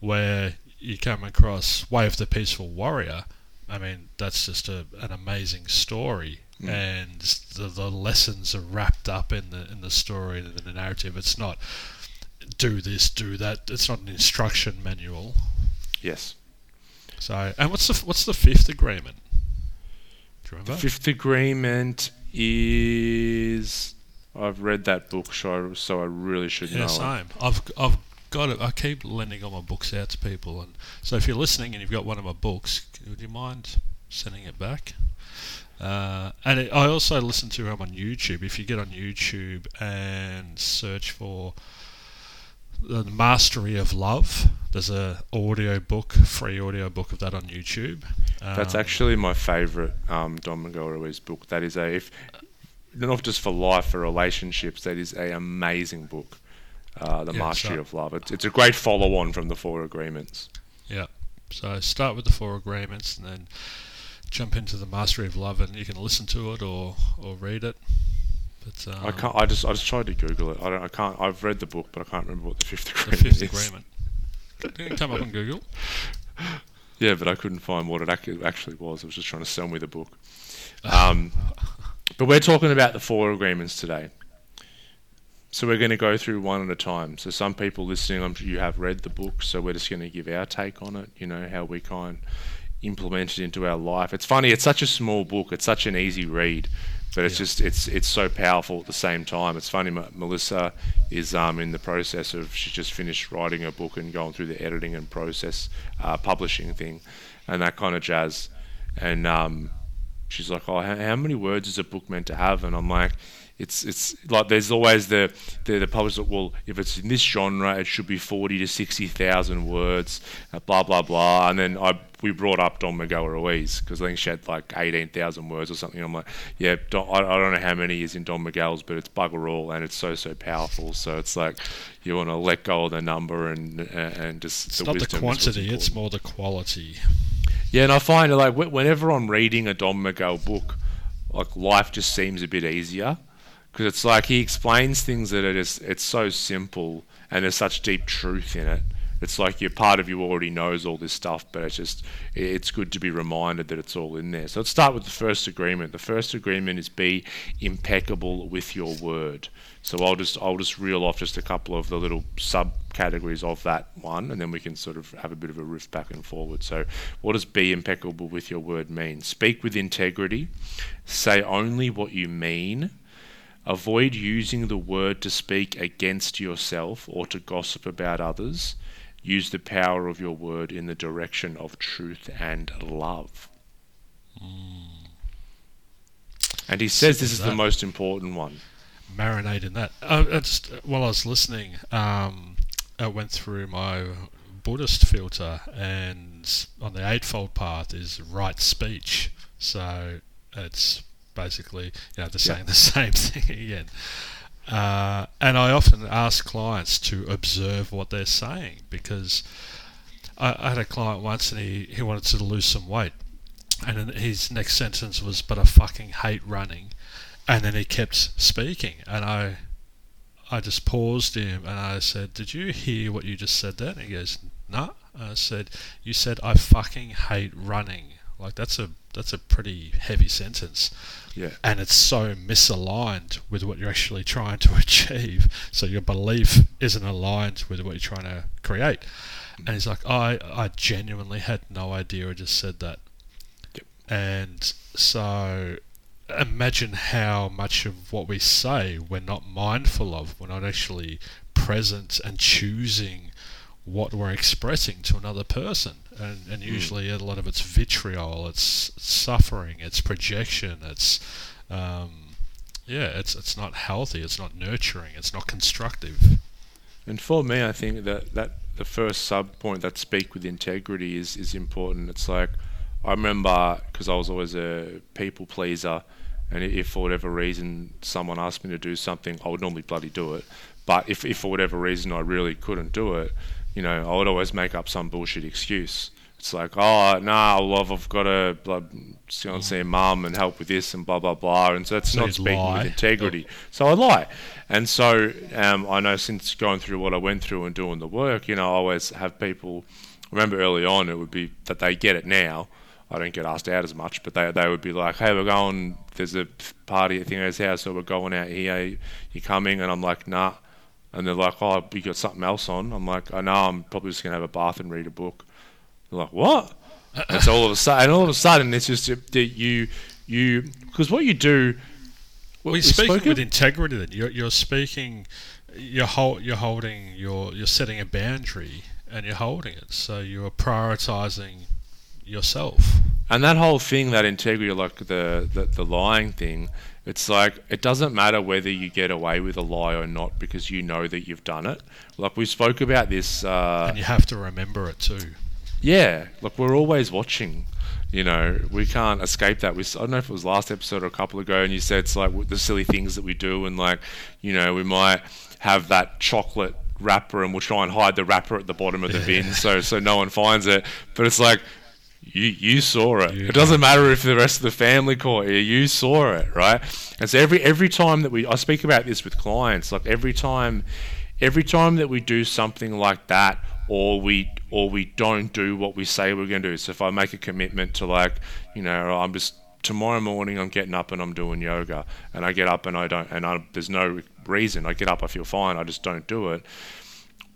[SPEAKER 2] Where you come across Way of the Peaceful Warrior, I mean, that's just a, an amazing story.
[SPEAKER 3] Mm.
[SPEAKER 2] And the, the lessons are wrapped up in the in the story and in the narrative. It's not do this, do that. It's not an instruction manual.
[SPEAKER 3] yes.
[SPEAKER 2] So, and what's the what's the fifth agreement? Do you
[SPEAKER 3] The fifth agreement is. I've read that book, so so I really should
[SPEAKER 2] Yeah,
[SPEAKER 3] know it.
[SPEAKER 2] same. I've I've got it. I keep lending all my books out to people, and so if you're listening and you've got one of my books, would you mind sending it back? Uh, and it, I also listen to him on YouTube. If you get on YouTube and search for the Mastery of Love, there's a audio book, free audio book of that on YouTube.
[SPEAKER 3] That's
[SPEAKER 2] Um,
[SPEAKER 3] actually my favourite um, Don Miguel Ruiz book. That is a if not just for life, for relationships. That is a amazing book. Uh, the
[SPEAKER 2] Yeah,
[SPEAKER 3] Mastery
[SPEAKER 2] so-
[SPEAKER 3] of Love. It's, it's a great follow-on from the Four Agreements. Yeah.
[SPEAKER 2] So start with the four agreements and then jump into the mastery of love, and you can listen to it or, or read it. But um,
[SPEAKER 3] I can't. I just I just tried to Google it. I don't. I can't. I've read the book, but I can't remember what the fifth
[SPEAKER 2] the
[SPEAKER 3] agreement
[SPEAKER 2] fifth
[SPEAKER 3] is.
[SPEAKER 2] agreement. Didn't it come up on Google?
[SPEAKER 3] Yeah, but I couldn't find what it actually was. I was just trying to sell me the book. Um, but we're talking about the four agreements today. So we're going to go through one at a time. So some people listening, I'm sure you have read the book. So we're just going to give our take on it. You know how we kind implement it into our life. It's funny. It's such a small book. It's such an easy read, but it's
[SPEAKER 2] Yeah.
[SPEAKER 3] just it's it's so powerful at the same time. It's funny. M- Melissa is um, in the process of she's just finished writing a book and going through the editing and process uh, publishing thing, and that kind of jazz. And um, she's like, "Oh, how, how many words is a book meant to have?" And I'm like, "It's it's like there's always the the, the publisher. Well, if it's in this genre, it should be forty to sixty thousand words, uh, blah blah blah." And then I we brought up Don Miguel Ruiz because I think she had like eighteen thousand words or something. I'm like, "Yeah, Don, I, I don't know how many is in Don Miguel's, but it's bugger all, and it's so so powerful." So it's like you want to let go of the number and and just
[SPEAKER 2] It's
[SPEAKER 3] the
[SPEAKER 2] not the quantity; it's more the quality.
[SPEAKER 3] Yeah, and I find like whenever I'm reading a Don Miguel book, like life just seems a bit easier because it's like he explains things that are just it's so simple and there's such deep truth in it. It's like your part of you already knows all this stuff, but it's just it's good to be reminded that it's all in there. So let's start with the first agreement. The first agreement is be impeccable with your word. So I'll just I'll just reel off just a couple of the little subcategories of that one, and then we can sort of have a bit of a riff back and forward. So, what does be impeccable with your word mean? Speak with integrity. Say only what you mean. Avoid using the word to speak against yourself or to gossip about others. Use the power of your word in the direction of truth and love. And he says this is the most important one.
[SPEAKER 2] Marinate in that. Uh, I just while I was listening, um, I went through my Buddhist filter, and on the Eightfold Path is right speech. So it's basically you know they're
[SPEAKER 3] Yeah.
[SPEAKER 2] saying the same thing again. Uh, and I often ask clients to observe what they're saying because I, I had a client once and he, he wanted to lose some weight. And then his next sentence was, But I fucking hate running. And then he kept speaking. And I I just paused him and I said, Did you hear what you just said there? And he goes, No. I said, You said, I fucking hate running. Like, that's a that's a pretty heavy sentence
[SPEAKER 3] Yeah.
[SPEAKER 2] and it's so misaligned with what you're actually trying to achieve. So your belief isn't aligned with what you're trying to create. And he's like, I, I genuinely had no idea I just said that.
[SPEAKER 3] Yep.
[SPEAKER 2] And so imagine how much of what we say we're not mindful of. We're not actually present and choosing what we're expressing to another person. And, and usually a lot of it's vitriol, it's suffering, it's projection, it's um, yeah, it's it's not healthy, it's not nurturing, it's not constructive.
[SPEAKER 3] And for me, I think that, that the first sub point that speak with integrity is, is important. It's like I remember because I was always a people pleaser, and if for whatever reason someone asked me to do something, I would normally bloody do it. But if, if for whatever reason I really couldn't do it, you know, I would always make up some bullshit excuse. It's like, oh, nah, love, I've got to blood, go and see mum and help with this and blah, blah, blah. And so that's
[SPEAKER 2] So
[SPEAKER 3] not speaking
[SPEAKER 2] lie.
[SPEAKER 3] with integrity. So I lie. And so um, I know since going through what I went through and doing the work, you know, I always have people, I remember early on it would be that they get it now. I don't get asked out as much, but they, they would be like, hey, we're going, there's a party at Thingo's house, so we're going out here, you coming? And I'm like, nah. And they're like, oh, you got something else on? I'm like, I know, I'm probably just going to have a bath and read a book. They're like, what? and so all of a sudden, all of a sudden, it's just that you, you, because what you do,
[SPEAKER 2] Well, you're speaking
[SPEAKER 3] spoke
[SPEAKER 2] with integrity. Then you're you're speaking, you're hol- you're holding your you're setting a boundary and you're holding it. So you're prioritizing yourself.
[SPEAKER 3] And that whole thing, that integrity, like the, the the lying thing, it's like it doesn't matter whether you get away with a lie or not because you know that you've done it. Like we spoke about this. Uh,
[SPEAKER 2] and you have to remember it too.
[SPEAKER 3] yeah, like we're always watching. You know, we can't escape that. We, I don't know if it was last episode or a couple ago, and you said it's like the silly things that we do, and like, you know, we might have that chocolate wrapper, and we'll try and hide the wrapper at the bottom of the bin, so so no one finds it. But it's like, you you saw it.
[SPEAKER 2] You
[SPEAKER 3] It doesn't matter if the rest of the family caught you. You saw it, right? And so every every time that we, I speak about this with clients, like every time, every time that we do something like that, or we or we don't do what we say we're going to do. So if I make a commitment to like, you know, I'm just tomorrow morning I'm getting up and I'm doing yoga, and I get up and I don't, and I, there's no reason. I get up, I feel fine. I just don't do it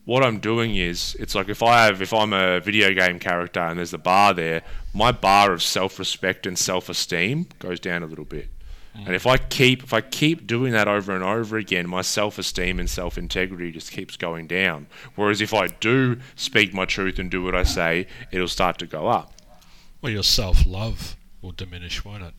[SPEAKER 3] what I'm doing is it's like if I have if I'm a video game character and there's a bar there, my bar of self-respect and self-esteem goes down a little bit. Mm. And if I keep if I keep doing that over and over again, my self-esteem and self-integrity just keeps going down. Whereas if I do speak my truth and do what I say, it'll start to go up.
[SPEAKER 2] Well, your self love will diminish, won't it?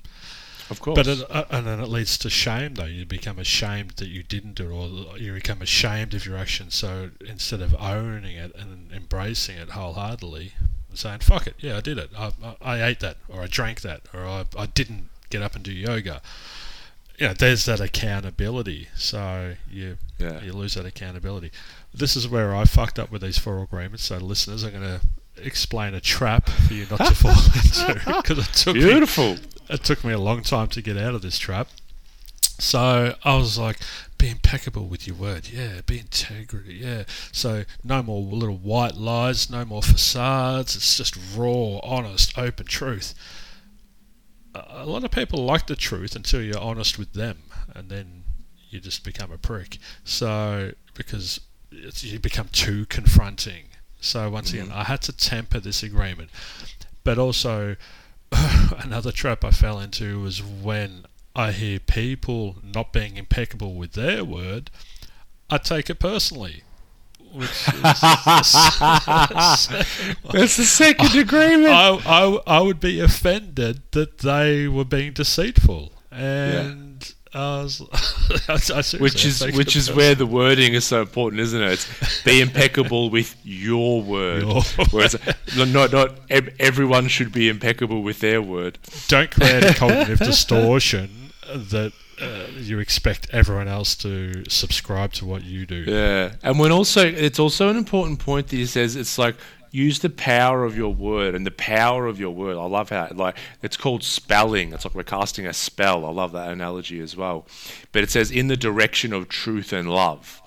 [SPEAKER 3] Of course.
[SPEAKER 2] But it, uh, and then it leads to shame, though. You become ashamed that you didn't do it, or you become ashamed of your actions. So instead of owning it and embracing it wholeheartedly, saying "fuck it," yeah, I did it. I, I, I ate that, or I drank that, or I, I didn't get up and do yoga. You know, there's that accountability. So you
[SPEAKER 3] yeah.
[SPEAKER 2] you lose that accountability. This is where I fucked up with these four agreements. So listeners, I'm going to explain a trap for you not to fall into because it took me
[SPEAKER 3] Beautiful.
[SPEAKER 2] It took me a long time to get out of this trap. So I was like, be impeccable with your word. Yeah, be integrity. Yeah. So no more little white lies, no more facades. It's just raw, honest, open truth. A lot of people like the truth until you're honest with them, and then you just become a prick. So because it's, you become too confronting. So once again, mm-hmm. I had to temper this agreement, but also another trap I fell into was when I hear people not being impeccable with their word, I take it personally. Which is
[SPEAKER 3] That's the second agreement.
[SPEAKER 2] I, I, I would be offended that they were being deceitful, and was, I, I
[SPEAKER 3] which is which is
[SPEAKER 2] personally.
[SPEAKER 3] where the wording is so important, isn't it? It's be impeccable with your word.
[SPEAKER 2] Your
[SPEAKER 3] Whereas not not ev- everyone should be impeccable with their word.
[SPEAKER 2] don't create a cognitive distortion that uh, you expect everyone else to subscribe to what you do.
[SPEAKER 3] Yeah, and when also it's also an important point that he says it's like use the power of your word and the power of your word. I love how like it's called spelling. It's like we're casting a spell. I love that analogy as well. But it says in the direction of truth and love.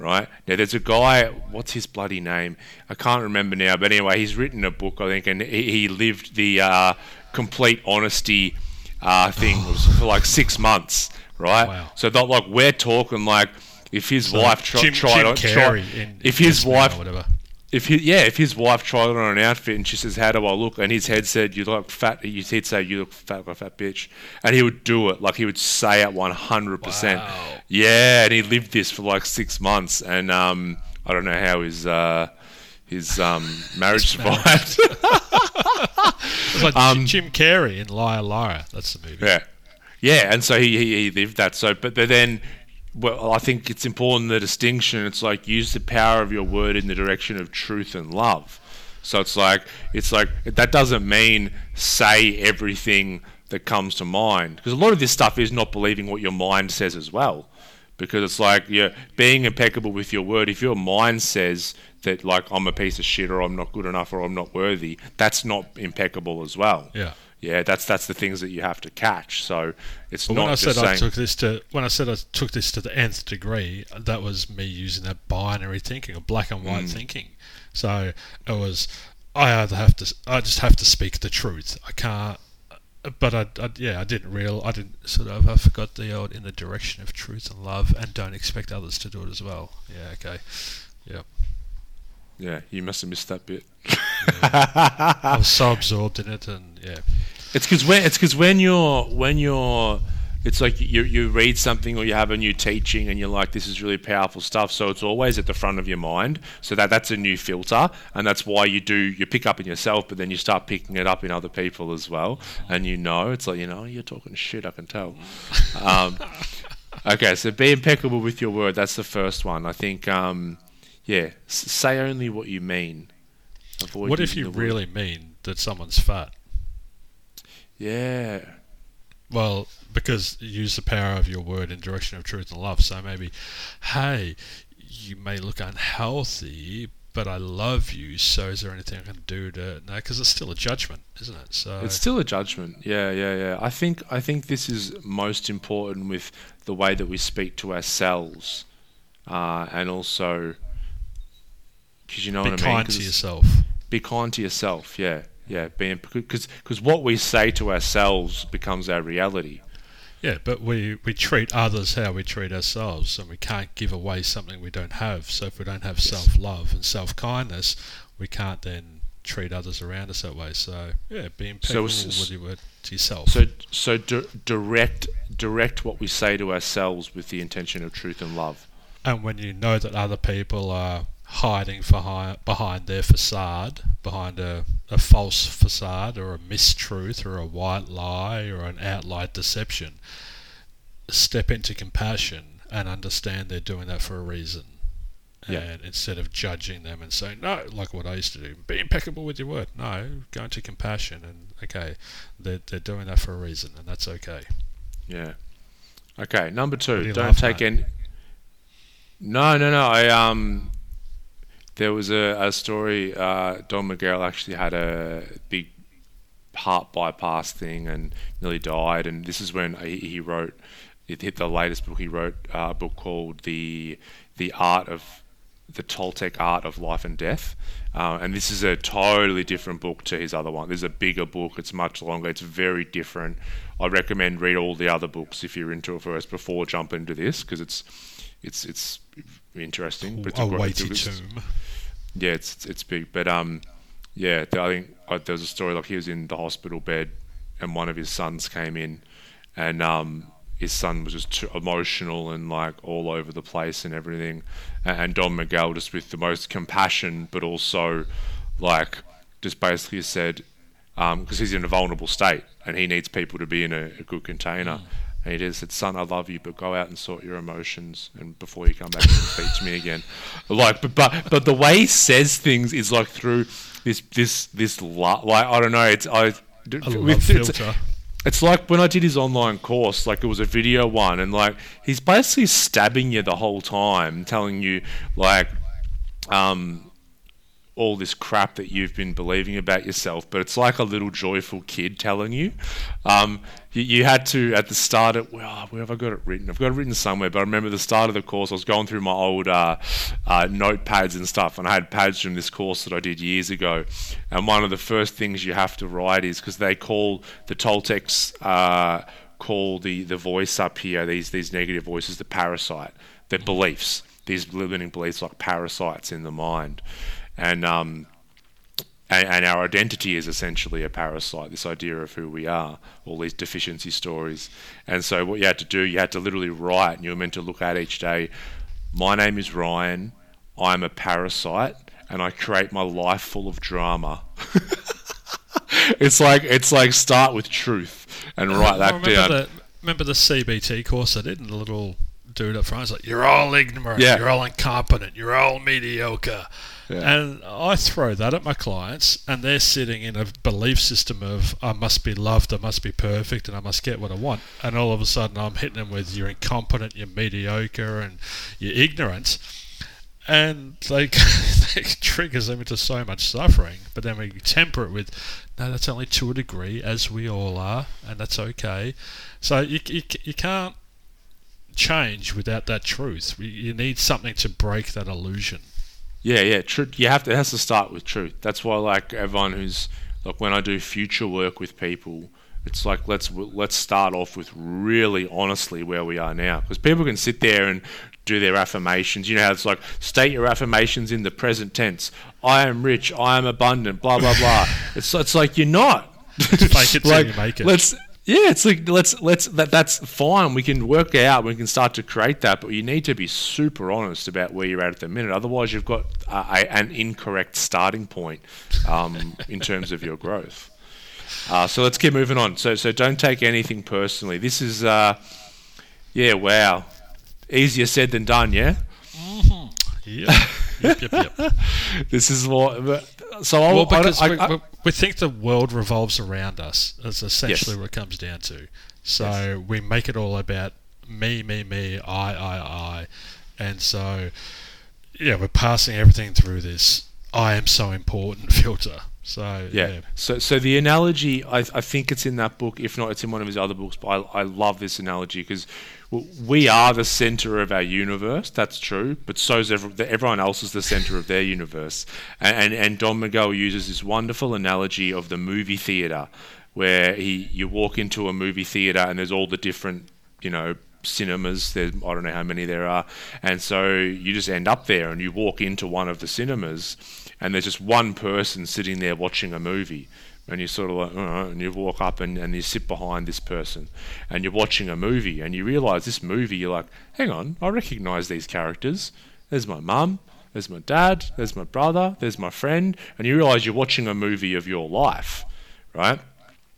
[SPEAKER 3] Right now, there's a guy. What's his bloody name? I can't remember now. But anyway, he's written a book, I think, and he, he lived the uh, complete honesty uh, thing was for like six months. Right.
[SPEAKER 2] Wow.
[SPEAKER 3] So not like we're talking like if his wife tr-
[SPEAKER 2] Jim,
[SPEAKER 3] tried
[SPEAKER 2] Jim
[SPEAKER 3] on, tried- if his wife
[SPEAKER 2] whatever.
[SPEAKER 3] If he, yeah, if his wife tried on an outfit and she says, "How do I look?" and his head said, "You look fat," he'd say, "You look fat like a fat bitch," and he would do it. Like he would say it one hundred percent. Yeah, and he lived this for like six months, and um, I don't know how his uh, his um, marriage survived.
[SPEAKER 2] It's like
[SPEAKER 3] Um,
[SPEAKER 2] Jim Carrey in Liar Liar. That's the movie.
[SPEAKER 3] yeah, yeah, and so he, he he lived that. So, but then. Well, I think it's important the distinction. It's like use the power of your word in the direction of truth and love. So it's like it's like that doesn't mean say everything that comes to mind because a lot of this stuff is not believing what your mind says as well. Because it's like you're being impeccable with your word. If your mind says that like I'm a piece of shit or I'm not good enough or I'm not worthy, that's not impeccable as well.
[SPEAKER 2] Yeah.
[SPEAKER 3] Yeah, that's that's the things that you have to catch. So it's
[SPEAKER 2] But
[SPEAKER 3] not
[SPEAKER 2] when I said I took this to when I said I took this to the nth degree, that was me using that binary thinking or black and
[SPEAKER 3] Mm.
[SPEAKER 2] white thinking. So it was I either have to I just have to speak the truth. I can't. But I, I yeah I didn't real I didn't sort of I forgot the old in the direction of truth and love and don't expect others to do it as well. Yeah okay. Yeah.
[SPEAKER 3] yeah, you must have missed that bit.
[SPEAKER 2] I was so absorbed in it and yeah.
[SPEAKER 3] It's because when it's because when you're when you're it's like you you read something or you have a new teaching and you're like this is really powerful stuff so it's always at the front of your mind. So that that's a new filter and that's why you do you pick up in yourself but then you start picking it up in other people as well and you know it's like you know you're talking shit I can tell. Um, okay so be impeccable with your word that's the first one. I think um, yeah s- say only what you mean. Avoid
[SPEAKER 2] What if you
[SPEAKER 3] the word-
[SPEAKER 2] really mean that someone's fat?
[SPEAKER 3] Yeah
[SPEAKER 2] Well, because you use the power of your word in direction of truth and love. So maybe, hey, you may look unhealthy, but I love you. So is there anything I can do to? No, because it's still a judgment, isn't it? So
[SPEAKER 3] It's still a judgment. Yeah, yeah, yeah. I think I think this is most important with the way that we speak to ourselves, uh, and also because you know
[SPEAKER 2] be
[SPEAKER 3] what I mean.
[SPEAKER 2] kind
[SPEAKER 3] 'Cause
[SPEAKER 2] to yourself.
[SPEAKER 3] Be kind to yourself. Yeah, yeah. Being because because what we say to ourselves becomes our reality.
[SPEAKER 2] Yeah, but we, we treat others how we treat ourselves, and we can't give away something we don't have. So if we don't have self love and self kindness, we can't then treat others around us that way. So yeah, be impeccable
[SPEAKER 3] it's-
[SPEAKER 2] with your word to yourself.
[SPEAKER 3] So so di- direct direct what we say to ourselves with the intention of truth and love.
[SPEAKER 2] And when you know that other people are hiding behind, behind their facade, behind a, a false facade or a mistruth or a white lie or an outright deception, step into compassion and understand they're doing that for a reason.
[SPEAKER 3] Yeah.
[SPEAKER 2] And instead of judging them and saying, no, like what I used to do, be impeccable with your word. No, go into compassion and, okay, they're, they're doing that for a reason and that's okay.
[SPEAKER 3] Yeah. Okay, number
[SPEAKER 2] What do
[SPEAKER 3] two. Don't take
[SPEAKER 2] at?
[SPEAKER 3] any. No, no, no. I um, there was a, a story. Uh, Don Miguel actually had a big heart bypass thing and nearly died. And this is when he, he wrote. It hit the latest book. He wrote uh, a book called the the art of the Toltec art of life and death. Uh, and this is a totally different book to his other one. This is a bigger book. It's much longer. It's very different. I recommend read all the other books if you're into it first before jump into this because it's it's it's interesting. But it's
[SPEAKER 2] a
[SPEAKER 3] it's-
[SPEAKER 2] tomb.
[SPEAKER 3] Yeah, it's it's, big, but um, yeah, I think uh, there was a story like he was in the hospital bed, and one of his sons came in, and um, his son was just too emotional and like all over the place and everything, and, and Don Miguel just with the most compassion, but also like just basically said, because he's in a vulnerable state and he needs people to be in a, a good container. And he just said, "Son, I love you, but go out and sort your emotions, and before you come back and speak to me again." Like, but but but the way he says things is like through this this this like I don't know. It's I. With-
[SPEAKER 2] love
[SPEAKER 3] it's,
[SPEAKER 2] filter.
[SPEAKER 3] it's like when I did his online course, like it was a video one, and like he's basically stabbing you the whole time, telling you like um, all this crap that you've been believing about yourself. But it's like a little joyful kid telling you. Um, you, you had to at the start of well, where have I got it written? I've got it written somewhere, but I remember the start of the course. I was going through my old uh, uh, notepads and stuff, and I had pads from this course that I did years ago. And one of the first things you have to write is because they call the Toltecs. Uh, call the, the voice up here, these these negative voices, the parasite, the beliefs, these limiting beliefs like parasites in the mind, and um, and, and our identity is essentially a parasite. This idea of who we are, all these deficiency stories, and so what you had to do, you had to literally write, and you were meant to look at each day. My name is Ryan. I'm a parasite, and I create my life full of drama. it's like it's like start with truth and write that
[SPEAKER 2] remember
[SPEAKER 3] down.
[SPEAKER 2] The, remember the CBT course I did, and the little dude up front was like, "You're all ignorant.
[SPEAKER 3] Yeah.
[SPEAKER 2] You're all incompetent. You're all mediocre."
[SPEAKER 3] Yeah.
[SPEAKER 2] And I throw that at my clients, and they're sitting in a belief system of I must be loved, I must be perfect, and I must get what I want. And all of a sudden, I'm hitting them with you're incompetent, you're mediocre, and you're ignorant. And like it triggers them into so much suffering. But then we temper it with, no, that's only to a degree, as we all are, and that's okay. So you you, you can't change without that truth. You- You need something to break that illusion.
[SPEAKER 3] Yeah, yeah. Truth. You have to. It has to start with truth. That's why, like everyone who's like when I do future work with people, it's like let's let's start off with really honestly where we are now, because people can sit there and do their affirmations. You know how it's like state your affirmations in the present tense. I am rich. I am abundant. Blah blah blah. it's it's like you're not.
[SPEAKER 2] fake it till
[SPEAKER 3] like,
[SPEAKER 2] you make it.
[SPEAKER 3] Let's yeah, it's like let's let's that that's fine. We can work out. We can start to create that, but you need to be super honest about where you're at at the minute. Otherwise, you've got uh, a, an incorrect starting point um, in terms of your growth. Uh, so let's keep moving on. So so don't take anything personally. This is uh, yeah, wow, easier said than done. Yeah,
[SPEAKER 2] Yep. yep, yep, yep.
[SPEAKER 3] this is what. but- So I'll,
[SPEAKER 2] Well,
[SPEAKER 3] I,
[SPEAKER 2] because
[SPEAKER 3] I,
[SPEAKER 2] we,
[SPEAKER 3] I,
[SPEAKER 2] we, think the world revolves around us. That's essentially what it comes down to. So we make it all about me, me, me, I, I, I, and so yeah, we're passing everything through this "I am so important" filter. So
[SPEAKER 3] Yeah.
[SPEAKER 2] yeah,
[SPEAKER 3] So, so the analogy, I, I think it's in that book. If not, it's in one of his other books. But I, I love this analogy because we are the center of our universe. That's true. But so's every, everyone else is the center of their universe. And, and and Don Miguel uses this wonderful analogy of the movie theater, where he you walk into a movie theater and there's all the different you know cinemas there's I don't know how many there are and so you just end up there and you walk into one of the cinemas and there's just one person sitting there watching a movie and you sort of like uh, and you walk up and, and you sit behind this person and you're watching a movie and you realize this movie you're like hang on I recognize these characters there's my mum there's my dad there's my brother there's my friend and you realize you're watching a movie of your life right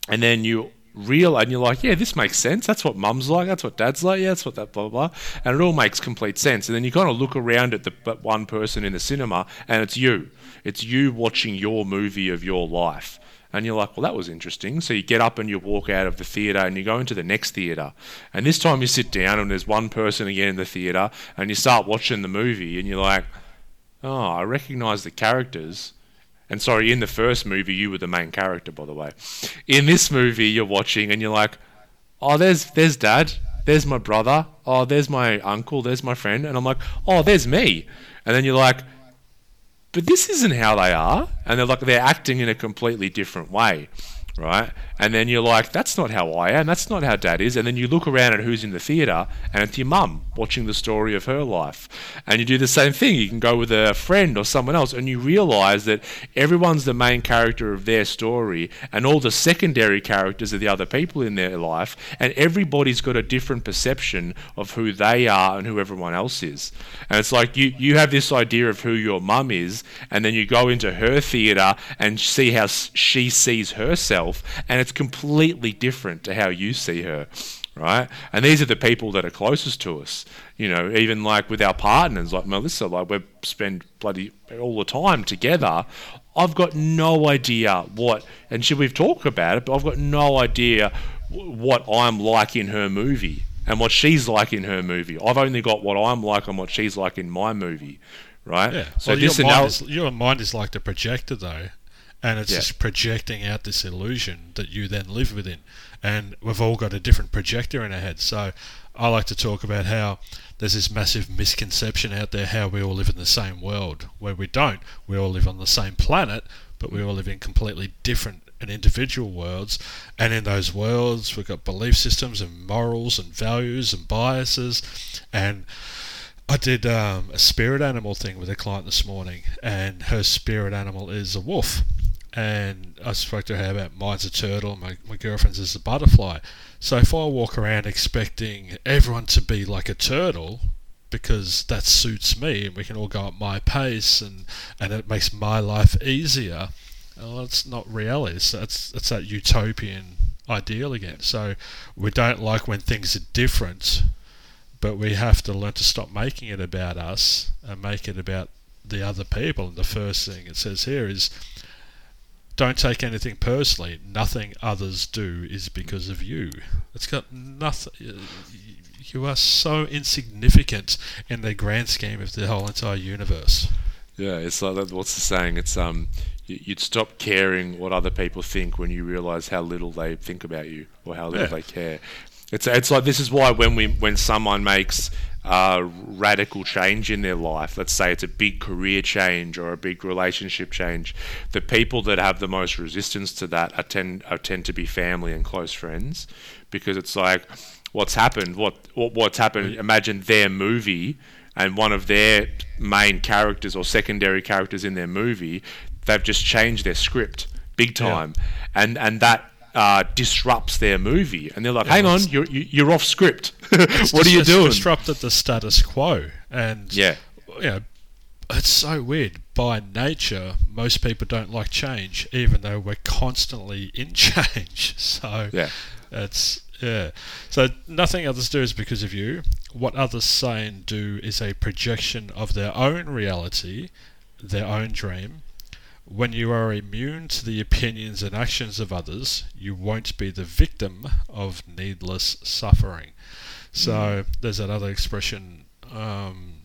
[SPEAKER 3] and then you real and you're like, yeah, this makes sense. That's what mum's like. That's what dad's like. Yeah, that's what that blah blah. blah. And it all makes complete sense. And then you kind of look around at the but one person in the cinema, and it's you. It's you watching your movie of your life. And you're like, well, that was interesting. So you get up and you walk out of the theatre and you go into the next theatre. And this time you sit down and there's one person again in the theatre and you start watching the movie and you're like, oh, I recognise the characters. And sorry, in the first movie, you were the main character, by the way. In this movie, you're watching and you're like, oh, there's there's dad, there's my brother, oh, there's my uncle, there's my friend, and I'm like, oh, there's me. And then you're like, but this isn't how they are, and they're like they're acting in a completely different way, right? And then you're like, that's not how I am, that's not how dad is. And then you look around at who's in the theatre, and it's your mum watching the story of her life. And you do the same thing. You can go with a friend or someone else, and you realise that everyone's the main character of their story, and all the secondary characters are the other people in their life, and everybody's got a different perception of who they are and who everyone else is. And it's like you, you have this idea of who your mum is, and then you go into her theatre and see how she sees herself, and it's completely different to how you see her. Right, and these are the people that are closest to us. You know, even like with our partners, like Melissa, like we spend bloody all the time together. I've got no idea what, and should we've talked about it, but I've got no idea what I'm like in her movie and what she's like in her movie. I've only got what I'm like and what she's like in my movie, right?
[SPEAKER 2] yeah.
[SPEAKER 3] So
[SPEAKER 2] well,
[SPEAKER 3] this
[SPEAKER 2] your, mind is, your mind is like the projector, though, and it's
[SPEAKER 3] Yeah.
[SPEAKER 2] just projecting out this illusion that you then live within. And we've all got a different projector in our head. So I like to talk about how there's this massive misconception out there how we all live in the same world, where we don't. We all live on the same planet, but we all live in completely different and individual worlds. And in those worlds, we've got belief systems and morals and values and biases. And I did um, a spirit animal thing with a client this morning, and her spirit animal is a wolf. And I spoke to her about mine's a turtle, my, my girlfriend's is a butterfly. So if I walk around expecting everyone to be like a turtle, because that suits me and we can all go at my pace and, and it makes my life easier. Well, not reality. It's, it's that utopian ideal again. So we don't like when things are different, but we have to learn to stop making it about us and make it about the other people. And the first thing it says here is don't take anything personally. Nothing others do is because of you. It's got nothing you are so insignificant in the grand scheme of the whole entire universe.
[SPEAKER 3] Yeah, it's like that. What's the saying? It's um, you'd stop caring what other people think when you realize how little they think about you or how little yeah. they care. It's it's like this is why when we when someone makes a radical change in their life, let's say it's a big career change or a big relationship change, the people that have the most resistance to that are tend are tend to be family and close friends, because it's like what's happened. What, what what's happened? Imagine their movie and one of their main characters or secondary characters in their movie, they've just changed their script big time, yeah. and and that uh, disrupts their movie, and they're like, yeah, "Hang on, you're you're off script. what are you doing?"
[SPEAKER 2] Disrupted the status quo, and
[SPEAKER 3] yeah,
[SPEAKER 2] you know, it's so weird. By nature, most people don't like change, even though we're constantly in change. So
[SPEAKER 3] yeah,
[SPEAKER 2] it's yeah. So nothing others do is because of you. What others say and do is a projection of their own reality, their own dream. When you are immune to the opinions and actions of others, you won't be the victim of needless suffering. So mm. there's that other expression um,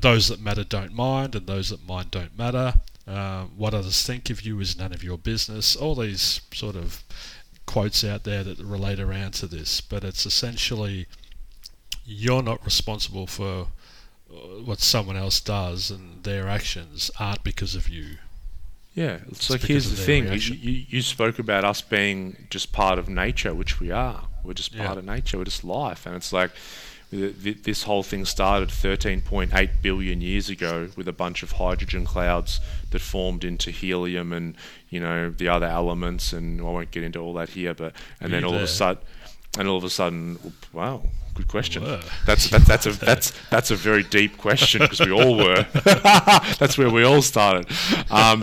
[SPEAKER 2] those that matter don't mind, and those that mind don't matter. Uh, what others think of you is none of your business. All these sort of quotes out there that relate around to this, but it's essentially you're not responsible for uh, what someone else does, and their actions aren't because of you.
[SPEAKER 3] Yeah, it's, it's like here's the thing: you, you, you, spoke about us being just part of nature, which we are. We're just part yeah. of nature. We're just life, and it's like this whole thing started 13.8 billion years ago with a bunch of hydrogen clouds that formed into helium and you know the other elements and I won't get into all that here but and then all there? of a sudden and all of a sudden wow good question that's that's that's a that's that's a very deep question because we all were that's where we all started um,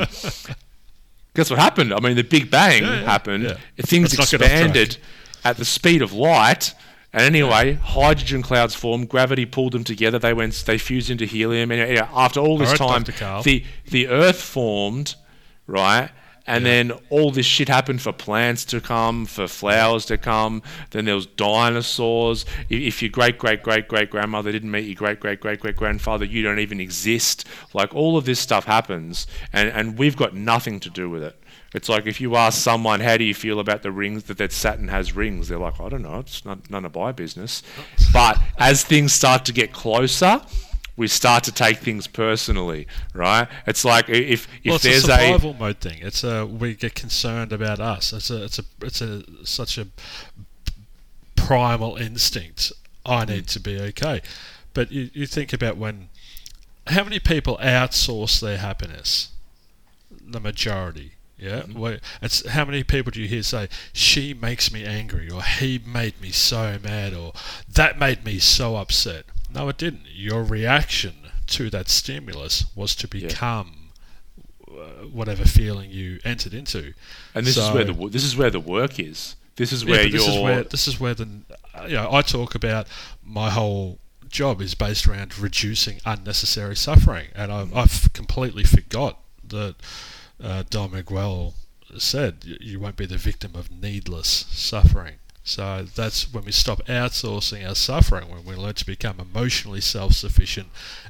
[SPEAKER 3] guess what happened I mean the big bang yeah, yeah, happened yeah. things expanded at the speed of light and anyway, hydrogen clouds formed. Gravity pulled them together. They went. They fused into helium. And after all this time, the the Earth formed, right? And yeah. then all this shit happened for plants to come, for flowers to come. Then there was dinosaurs. If your great great great great grandmother didn't meet your great great great great grandfather, you don't even exist. Like all of this stuff happens, and and we've got nothing to do with it. It's like if you ask someone, how do you feel about the rings that, that Saturn has rings? They're like, I don't know, it's not, none of my business. Oh. But as things start to get closer, we start to take things personally, right? It's like if if
[SPEAKER 2] well, it's
[SPEAKER 3] there's
[SPEAKER 2] a survival a, mode thing. It's a we get concerned about us. It's a it's a it's a such a primal instinct. I need to be okay. But you, you think about when how many people outsource their happiness? The majority. Yeah, mm-hmm. it's how many people do you hear say she makes me angry, or he made me so mad, or that made me so upset? No, it didn't. Your reaction to that stimulus was to become yeah. uh, whatever feeling you entered into.
[SPEAKER 3] And this so, is where the this is where the work is. This is where
[SPEAKER 2] yeah,
[SPEAKER 3] this
[SPEAKER 2] is where this is where the you know I talk about my whole job is based around reducing unnecessary suffering, and I, I've completely forgot that uh, Don Miguel said, you won't be the victim of needless suffering. So that's when we stop outsourcing our suffering, when we learn to become emotionally self-sufficient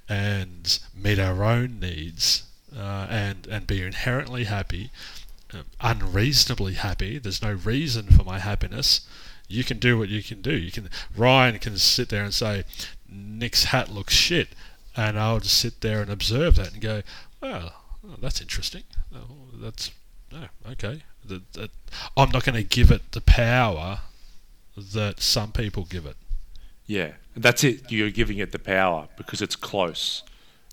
[SPEAKER 2] and meet our own needs uh, and and be inherently happy, uh, unreasonably happy. There's no reason for my happiness. You can do what you can do. You can Ryan can sit there and say, Nick's hat looks shit, and I'll just sit there and observe that and go, well, oh, that's interesting. Oh, that's oh, okay. I'm not going to give it the power that some people give it.
[SPEAKER 3] Yeah, that's it. You're giving it the power because it's close.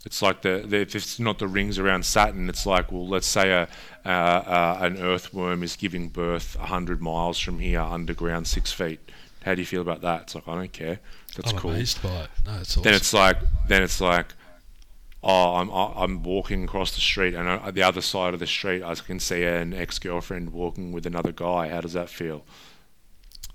[SPEAKER 3] It's like the, the if it's not the rings around Saturn, it's like well, let's say a uh, uh, an earthworm is giving birth hundred miles from here underground, six feet. How do you feel about that? It's like I don't care. That's
[SPEAKER 2] I'm
[SPEAKER 3] cool.
[SPEAKER 2] amazed by it. No, it's awesome.
[SPEAKER 3] Then it's like then it's like oh I'm I'm walking across the street and on the other side of the street I can see an ex girlfriend walking with another guy. How does that feel?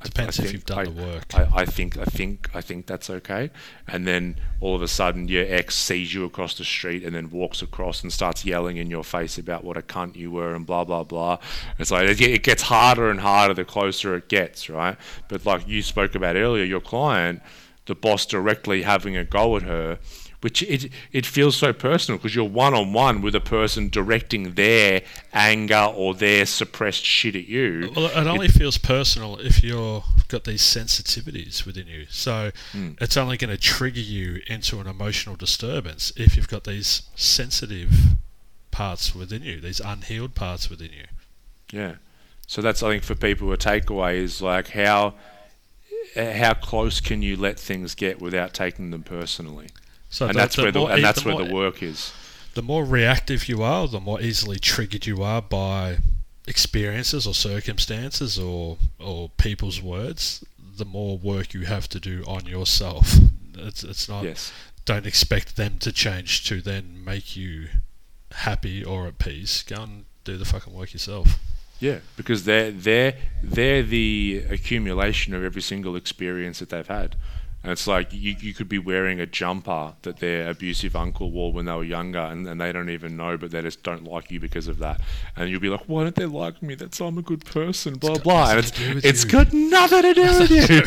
[SPEAKER 2] Depends
[SPEAKER 3] I
[SPEAKER 2] if
[SPEAKER 3] think-
[SPEAKER 2] you've done
[SPEAKER 3] I-
[SPEAKER 2] the work.
[SPEAKER 3] I, I think I think I think that's okay. And then all of a sudden your ex sees you across the street and then walks across and starts yelling in your face about what a cunt you were and blah blah blah. It's like it gets harder and harder the closer it gets, right? But like you spoke about earlier, your client, the boss directly having a go at her. Which it it feels so personal because you're one on one with a person directing their anger or their suppressed shit at you.
[SPEAKER 2] Well, it only feels personal if you've got these sensitivities within you. So
[SPEAKER 3] Hmm.
[SPEAKER 2] it's only going to trigger you into an emotional disturbance if you've got these sensitive parts within you, these unhealed parts within you.
[SPEAKER 3] Yeah. So that's I think for people a takeaway is like how how close can you let things get without taking them personally?
[SPEAKER 2] So
[SPEAKER 3] and
[SPEAKER 2] the-
[SPEAKER 3] that's
[SPEAKER 2] the
[SPEAKER 3] where the,
[SPEAKER 2] more
[SPEAKER 3] and that's
[SPEAKER 2] the
[SPEAKER 3] where the work is.
[SPEAKER 2] the more reactive you are, the more easily triggered you are by experiences or circumstances or or people's words. The more work you have to do on yourself. It's it's not.
[SPEAKER 3] Yes.
[SPEAKER 2] Don't expect them to change to then make you happy or at peace. Go and do the fucking work yourself.
[SPEAKER 3] Yeah, because they're they're they're the accumulation of every single experience that they've had. And it's like you, you could be wearing a jumper that their abusive uncle wore when they were younger and, and they don't even know, but they just don't like you because of that. And you'll be like, why don't they like me? That's I'm a good person, blah,
[SPEAKER 2] got
[SPEAKER 3] blah. And
[SPEAKER 2] nothing
[SPEAKER 3] it's,
[SPEAKER 2] to do with
[SPEAKER 3] it's
[SPEAKER 2] you.
[SPEAKER 3] got nothing to do with you.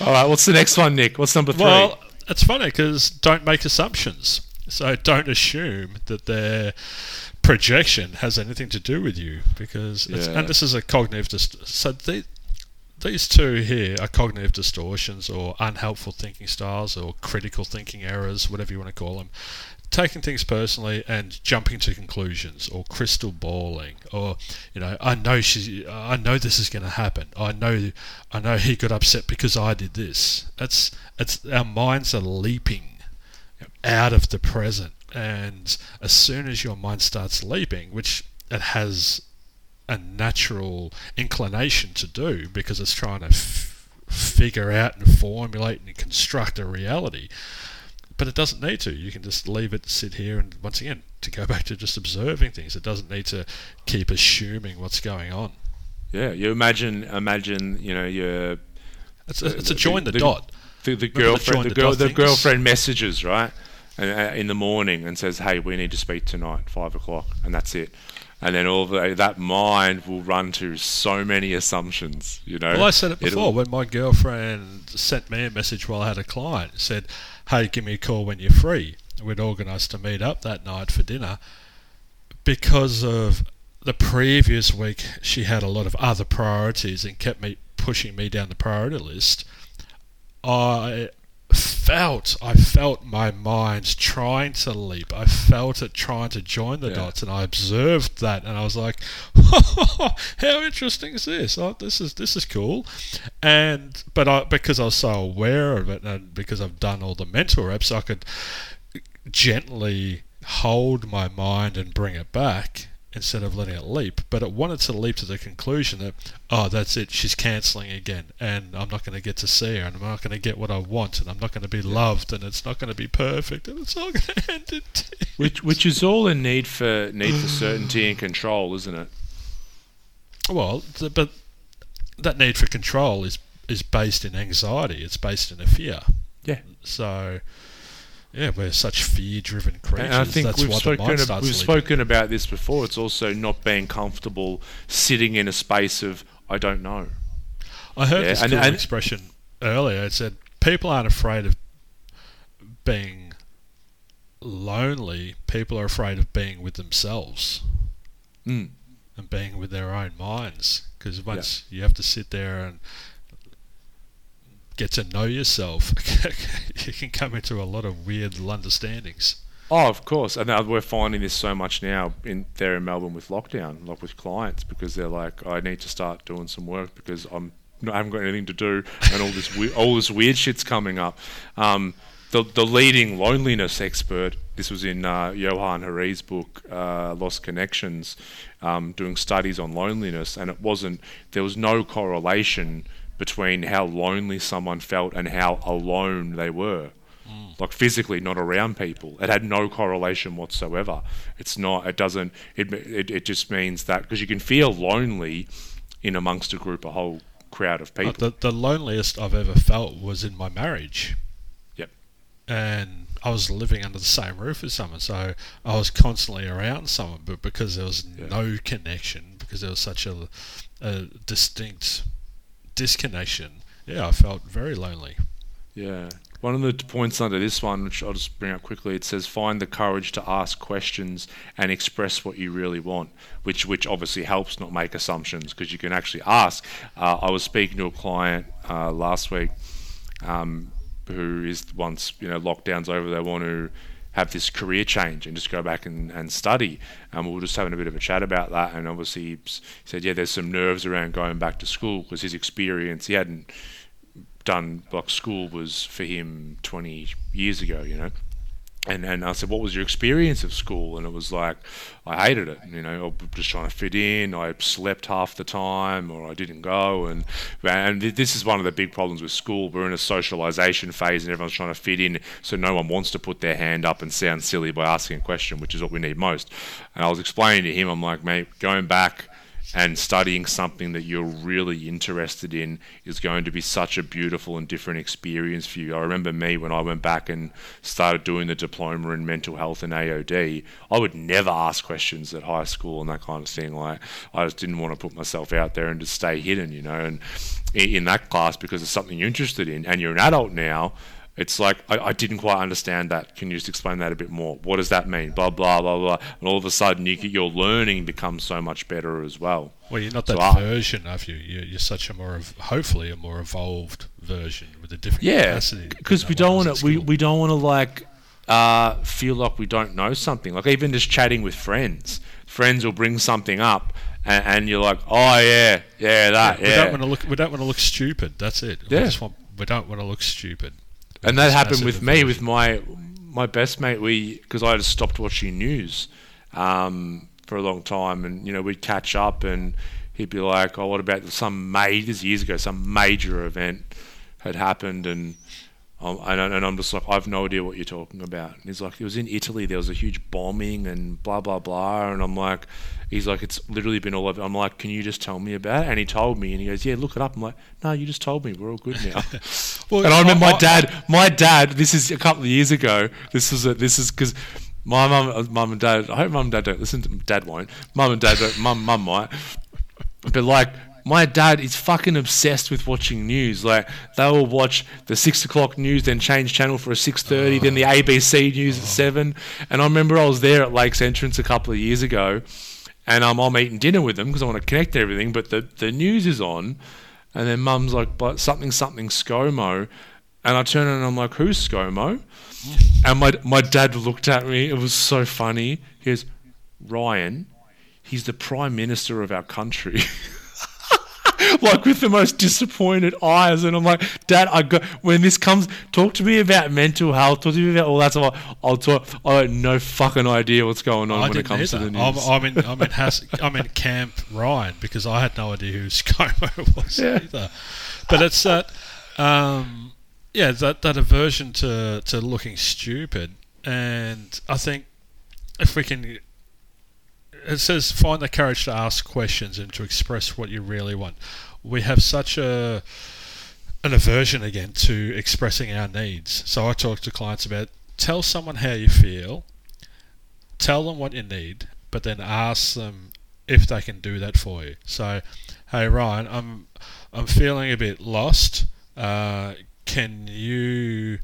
[SPEAKER 3] All right, what's the next one, Nick? What's number three?
[SPEAKER 2] Well, it's funny because don't make assumptions. So don't assume that their projection has anything to do with you because it's,
[SPEAKER 3] Yeah.
[SPEAKER 2] and this is a cognitive dist- so the, these two here are cognitive distortions or unhelpful thinking styles or critical thinking errors, whatever you want to call them. Taking things personally and jumping to conclusions, or crystal balling, or you know, I know she, I know this is going to happen. I know, I know he got upset because I did this. It's, it's our minds are leaping out of the present, and as soon as your mind starts leaping, which it has a natural inclination to do because it's trying to f- figure out and formulate and construct a reality. But it doesn't need to. You can just leave it sit here and once again to go back to just observing things. It doesn't need to keep assuming what's going on.
[SPEAKER 3] yeah, you imagine, imagine, you know, your
[SPEAKER 2] It's a, it's a join the,
[SPEAKER 3] the-
[SPEAKER 2] dot.
[SPEAKER 3] the, the girlfriend the,
[SPEAKER 2] the
[SPEAKER 3] girl the girlfriend messages right uh, in the morning and says hey we need to speak tonight five o'clock and that's it and then all the, that mind will run to so many assumptions you know
[SPEAKER 2] Well, I said it
[SPEAKER 3] It'll-
[SPEAKER 2] before when my girlfriend sent me a message while I had a client. Said, "Hey, give me a call when you're free." We'd organised to meet up that night for dinner because of the previous week. She had a lot of other priorities and kept me pushing me down the priority list. I felt I felt my mind trying to leap. I felt it trying to join the
[SPEAKER 3] Yeah.
[SPEAKER 2] dots, and I observed that, and I was like, "How interesting is this? Oh, this is this is cool." And but I because I was so aware of it, and because I've done all the mental reps, I could gently hold my mind and bring it back instead of letting it leap. But it wanted to leap to the conclusion that, oh, that's it, she's cancelling again, and I'm not going to get to see her, and I'm not going to get what I want, and I'm not going to be loved, and it's not going to be perfect, and it's all going to end in tears.
[SPEAKER 3] which which is all a need for need for certainty and control isn't it
[SPEAKER 2] Well, th- but that need for control is is based in anxiety. It's based in a fear.
[SPEAKER 3] Yeah.
[SPEAKER 2] So, yeah, we're such fear-driven creatures.
[SPEAKER 3] and I think
[SPEAKER 2] That's
[SPEAKER 3] we've spoken ab- we've spoken about this before it's also not being comfortable sitting in a space of I don't know
[SPEAKER 2] I heard
[SPEAKER 3] Yeah,
[SPEAKER 2] this
[SPEAKER 3] and-
[SPEAKER 2] cool
[SPEAKER 3] and-
[SPEAKER 2] expression earlier. It said people aren't afraid of being lonely. People are afraid of being with themselves
[SPEAKER 3] mm.
[SPEAKER 2] and being with their own minds. Because once you have to sit there and get to know yourself, you can come into a lot of weird understandings.
[SPEAKER 3] Oh, of course, and uh, we're finding this so much now in there in Melbourne with lockdown, like with clients, because they're like, I need to start doing some work because I'm I haven't got anything to do, and all this we- all this weird shit's coming up. Um, the the leading loneliness expert this was in uh, Johann Hari's book, uh, Lost Connections, um, doing studies on loneliness, and it wasn't. There was no correlation between how lonely someone felt and how alone they were. Like physically, not around people. It had no correlation whatsoever. It's not. It doesn't. It it, it just means that because you can feel lonely in amongst a group, a whole crowd of
[SPEAKER 2] Uh,
[SPEAKER 3] people.
[SPEAKER 2] The, the loneliest I've ever felt was in my marriage.
[SPEAKER 3] Yep.
[SPEAKER 2] And I was living under the same roof as someone, so I was constantly around someone, but because there was
[SPEAKER 3] Yeah.
[SPEAKER 2] no connection, because there was such a, a distinct disconnection, yeah, I felt very lonely.
[SPEAKER 3] Yeah. One of the points under this one, which I'll just bring up quickly, it says find the courage to ask questions and express what you really want, which which obviously helps not make assumptions because you can actually ask. Uh, I was speaking to a client uh, last week um, who is once you know lockdowns over, they want to have this career change and just go back and, and study. And we were just having a bit of a chat about that. And obviously he said, yeah, there's some nerves around going back to school because his experience, he hadn't done like school was for him 20 years ago, you know. And and I said, what was your experience of school? And it was like, I hated it. You know, I was just trying to fit in. I slept half the time, or I didn't go. And and this is one of the big problems with school. We're in a socialization phase, and everyone's trying to fit in. So no one wants to put their hand up and sound silly by asking a question, which is what we need most. And I was explaining to him, I'm like, mate, going back and studying something that you're really interested in is going to be such a beautiful and different experience for you. I remember me when I went back and started doing the diploma in mental health and AOD, I would never ask questions at high school and that kind of thing. Like, I just didn't want to put myself out there and just stay hidden, you know. And in that class, because it's something you're interested in and you're an adult now, it's like I, I didn't quite understand that. Can you just explain that a bit more? What does that mean? Blah blah blah blah. And all of a sudden, you, get- your learning becomes so much better as well.
[SPEAKER 2] Well, you're not
[SPEAKER 3] So
[SPEAKER 2] that
[SPEAKER 3] I-
[SPEAKER 2] version of you. You're, you're such a more, hopefully, a more evolved version with a different
[SPEAKER 3] Yeah,
[SPEAKER 2] capacity.
[SPEAKER 3] because we don't want to. We, we don't want to like uh, feel like we don't know something. Like even just chatting with friends, friends will bring something up, and, and you're like, oh yeah, yeah, that,
[SPEAKER 2] We
[SPEAKER 3] yeah.
[SPEAKER 2] don't want to look. We don't want to look stupid. That's it. We
[SPEAKER 3] Yeah.
[SPEAKER 2] just want. We don't want to look stupid.
[SPEAKER 3] And that happened with me with my my best mate we because I had stopped watching news um, for a long time. And you know we'd catch up and he'd be like oh what about some major years ago some major event had happened and um, and, and I'm just like I have no idea what you're talking about and he's like it was in Italy there was a huge bombing and blah blah blah and I'm like he's like it's literally been all over I'm like can you just tell me about it and he told me and he goes yeah look it up I'm like no you just told me we're all good now
[SPEAKER 2] Well,
[SPEAKER 3] and I remember
[SPEAKER 2] I-
[SPEAKER 3] my dad, my dad. This is a couple of years ago. This is a, this is because my mum, mum and dad. I hope mum and dad don't listen. to Dad won't. Mum and dad, don't, mum, mum might. But like, my dad is fucking obsessed with watching news. Like, they will watch the six o'clock news, then change channel for a six thirty, then the ABC news at seven. And I remember I was there at Lakes Entrance a couple of years ago, and um, I'm eating dinner with them because I want to connect everything. But the the news is on, and then mum's like, but something, something ScoMo. And I turn and I'm like, who's ScoMo? And my, my dad looked at me. It was so funny. He goes, Ryan, he's the prime minister of our country. like with the most disappointed eyes. And I'm like, Dad, I got, when this comes, talk to me about mental health, talk to me about all that stuff. I'll talk, I have no fucking idea what's going on
[SPEAKER 2] I
[SPEAKER 3] when it comes
[SPEAKER 2] either.
[SPEAKER 3] to the news.
[SPEAKER 2] I'm. I'm in. I'm in. Has, I'm in Camp Ryan because I had no idea who ScoMo was
[SPEAKER 3] Yeah.
[SPEAKER 2] either. But it's that. Um, yeah, that that aversion to to looking stupid, and I think if we can. It says find the courage to ask questions and to express what you really want. We have such a an aversion again to expressing our needs. So I talk to clients about tell someone how you feel, tell them what you need, but then ask them if they can do that for you. So, hey Ryan, I'm I'm feeling a bit lost. Uh, can you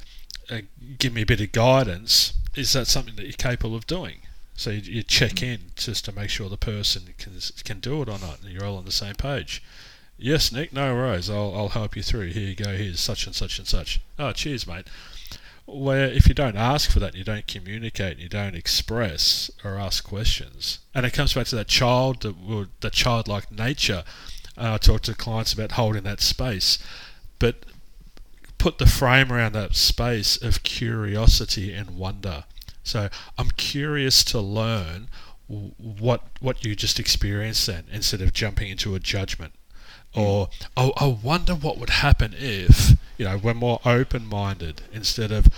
[SPEAKER 2] uh, give me a bit of guidance? Is that something that you're capable of doing? So you, you check in just to make sure the person can can do it or not, and you're all on the same page. Yes, Nick, no worries. I'll I'll help you through. Here you go. Here's such and such and such. Oh, cheers, mate where if you don't ask for that, you don't communicate, you don't express or ask questions, and it comes back to that child, well, that childlike nature. Uh, I talk to clients about holding that space, but put the frame around that space of curiosity and wonder. So I'm curious to learn what what you just experienced then, instead of jumping into a judgment. Or oh, I wonder what would happen if you know we're more open-minded instead of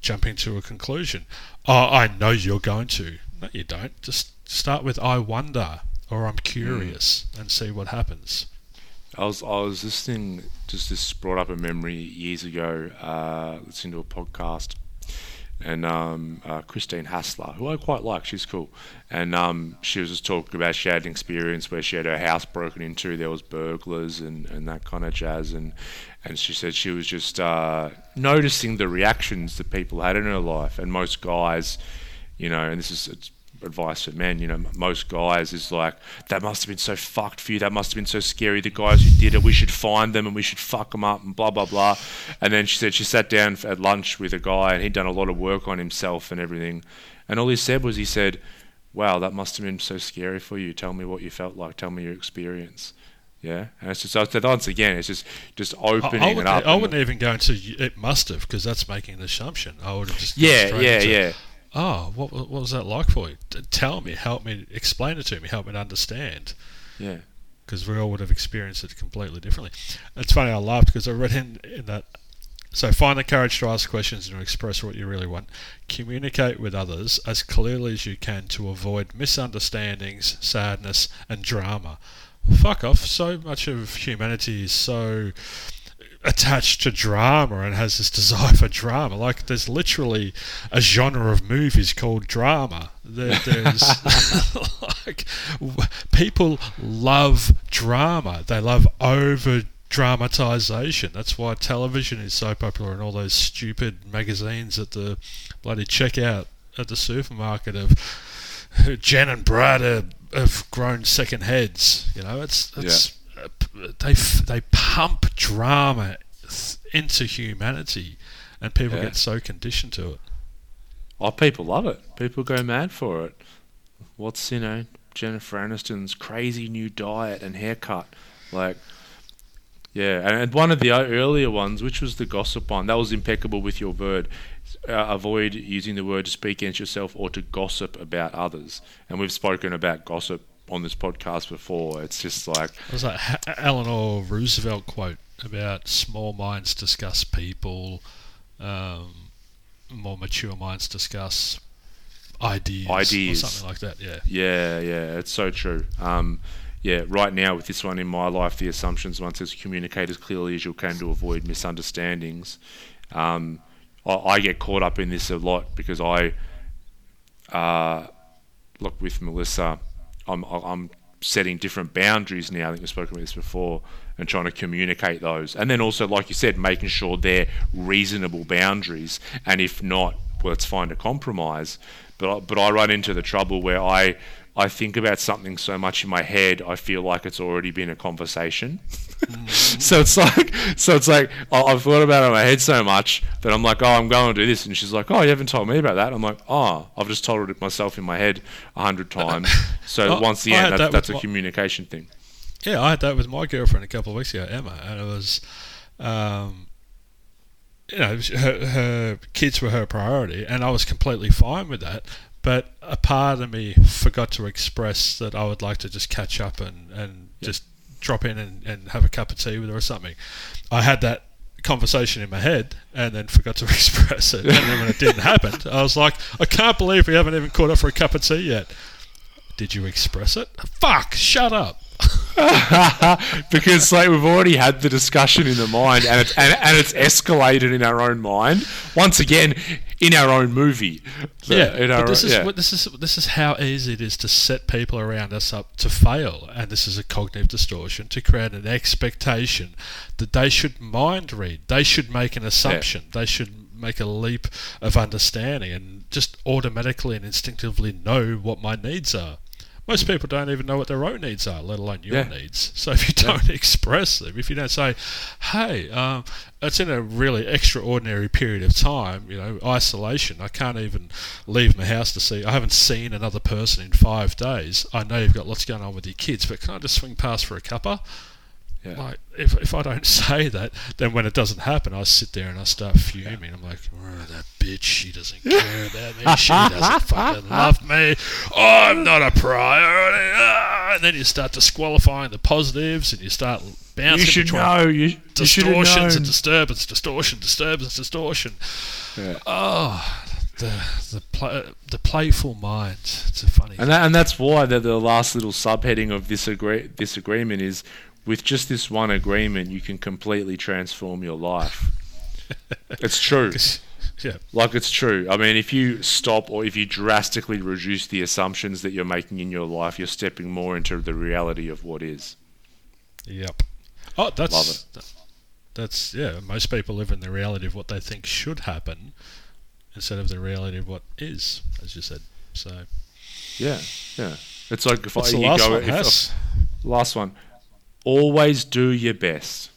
[SPEAKER 2] jumping to a conclusion. Oh, I know you're going to. No, you don't. Just start with I wonder or I'm curious and see what happens.
[SPEAKER 3] I was I was listening. Just this brought up a memory years ago. Uh, listening to a podcast, and um, uh, Christine Hassler, who I quite like, she's cool, and um, she was just talking about she had an experience where she had her house broken into. There was burglars and, and that kind of jazz, and and she said she was just uh, noticing the reactions that people had in her life, and most guys, you know, and this is advice for men. You know, most guys is like, that must have been so fucked for you. That must have been so scary. The guys who did it, we should find them and we should fuck them up and blah, blah, blah. And then she said she sat down at lunch with a guy and he'd done a lot of work on himself and everything. And all he said was, he said, wow, that must have been so scary for you. Tell me what you felt like. Tell me your experience. Yeah, and it's just so once again, it's just just opening
[SPEAKER 2] I, I
[SPEAKER 3] it up.
[SPEAKER 2] I wouldn't even go into it must have because that's making an assumption. I would have just
[SPEAKER 3] yeah, yeah,
[SPEAKER 2] into,
[SPEAKER 3] yeah
[SPEAKER 2] oh, what, what was that like for you? Tell me, help me, explain it to me, help me to understand.
[SPEAKER 3] Yeah.
[SPEAKER 2] Because we all would have experienced it completely differently. It's funny, I laughed because I read in, in that. So find the courage to ask questions and to express what you really want. Communicate with others as clearly as you can to avoid misunderstandings, sadness, and drama. Fuck off. So much of humanity is so attached to drama and has this desire for drama. Like there's literally a genre of movies called drama. There, there's like people love drama. They love over dramatization. That's why television is so popular and all those stupid magazines at the bloody checkout at the supermarket of Jen and Brad have grown second heads. You know, it's it's. Yeah they they pump drama into humanity, and people yeah. get so conditioned to it.
[SPEAKER 3] Oh, people love it. People go mad for it. What's you know Jennifer Aniston's crazy new diet and haircut, like. Yeah, and one of the earlier ones, which was the gossip one, that was impeccable with your word. Uh, avoid using the word to speak against yourself or to gossip about others. And we've spoken about gossip on this podcast before. It's just like
[SPEAKER 2] it was like Eleanor Roosevelt quote about small minds discuss people, um, more mature minds discuss ideas, ideas, or something like that. Yeah,
[SPEAKER 3] yeah, yeah. It's so true. Um, yeah, right now with this one in my life, the assumptions one says communicate as clearly as you can to avoid misunderstandings. Um, I, I, get caught up in this a lot because I uh, look with Melissa I'm, I'm setting different boundaries now. I think we've spoken about this before, and trying to communicate those. And then also, like you said, making sure they're reasonable boundaries. And if not, well, let's find a compromise. But but I run into the trouble where I I think about something so much in my head, I feel like it's already been a conversation. Mm-hmm. so it's like, so it's like I've thought about it in my head so much that I'm like, oh, I'm going to do this, and she's like, oh, you haven't told me about that. I'm like, oh, I've just told it myself in my head a hundred times. So once again, that, that's a my, communication thing.
[SPEAKER 2] Yeah, I had that with my girlfriend a couple of weeks ago, Emma, and it was. Um, you know, her, her kids were her priority, and I was completely fine with that but a part of me forgot to express that I would like to just catch up and, and just drop in and, and have a cup of tea with her or something. I had that conversation in my head and then forgot to express it. And then when it didn't happen, I was like, I can't believe we haven't even caught up for a cup of tea yet. Did you express it? Fuck, shut up.
[SPEAKER 3] because like we've already had the discussion in the mind and it's and, and it's escalated in our own mind. Once again in our own movie.
[SPEAKER 2] Yeah but this is yeah. this is this is how easy it is to set people around us up to fail. And this is a cognitive distortion to create an expectation that they should mind read. They should make an assumption. Yeah. they should make a leap of understanding and just automatically and instinctively know what my needs are most people don't even know what their own needs are, let alone your yeah. needs. So if you don't yeah. express them, if you don't say, "Hey, um, it's in a really extraordinary period of time, you know, isolation. I can't even leave my house to see. I haven't seen another person in five days. I know you've got lots going on with your kids, but can I just swing past for a cuppa?"
[SPEAKER 3] Yeah.
[SPEAKER 2] Like if if I don't say that, then when it doesn't happen, I sit there and I start fuming. I'm like, oh, that bitch, she doesn't care about me. She doesn't fucking love me. I'm not a priority. Ah, And then you start disqualifying the positives, and you start bouncing
[SPEAKER 3] you should
[SPEAKER 2] between
[SPEAKER 3] know. You, you
[SPEAKER 2] distortions and
[SPEAKER 3] known.
[SPEAKER 2] disturbance, distortion, disturbance, distortion.
[SPEAKER 3] Yeah.
[SPEAKER 2] Oh, the the pla the playful mind. It's a funny.
[SPEAKER 3] And that, and that's why the, the last little subheading of this agree, this agreement is with just this one agreement you can completely transform your life. it's true.
[SPEAKER 2] yeah,
[SPEAKER 3] Like it's true. I mean, if you stop or if you drastically reduce the assumptions that you're making in your life, you're stepping more into the reality of what is.
[SPEAKER 2] Yep. Oh, that's
[SPEAKER 3] Love it.
[SPEAKER 2] that's yeah. Most people live in the reality of what they think should happen, instead of the reality of what is, as you said. So
[SPEAKER 3] Yeah, yeah. It's like if
[SPEAKER 2] what's
[SPEAKER 3] I
[SPEAKER 2] the
[SPEAKER 3] you
[SPEAKER 2] last
[SPEAKER 3] go
[SPEAKER 2] one?
[SPEAKER 3] if-
[SPEAKER 2] Hess?
[SPEAKER 3] Uh, last one. Always do your best.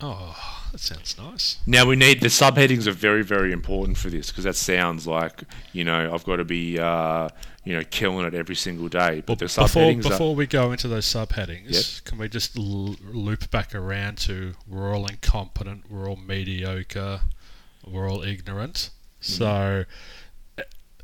[SPEAKER 2] Oh, that sounds nice.
[SPEAKER 3] Now we need the subheadings are very very important for this because that sounds like you know I've got to be uh, you know killing it every single day. But the
[SPEAKER 2] before
[SPEAKER 3] subheadings are,
[SPEAKER 2] before we go into those subheadings, can we just l- loop back around to we're all incompetent, we're all mediocre, we're all ignorant.
[SPEAKER 3] Mm-hmm.
[SPEAKER 2] So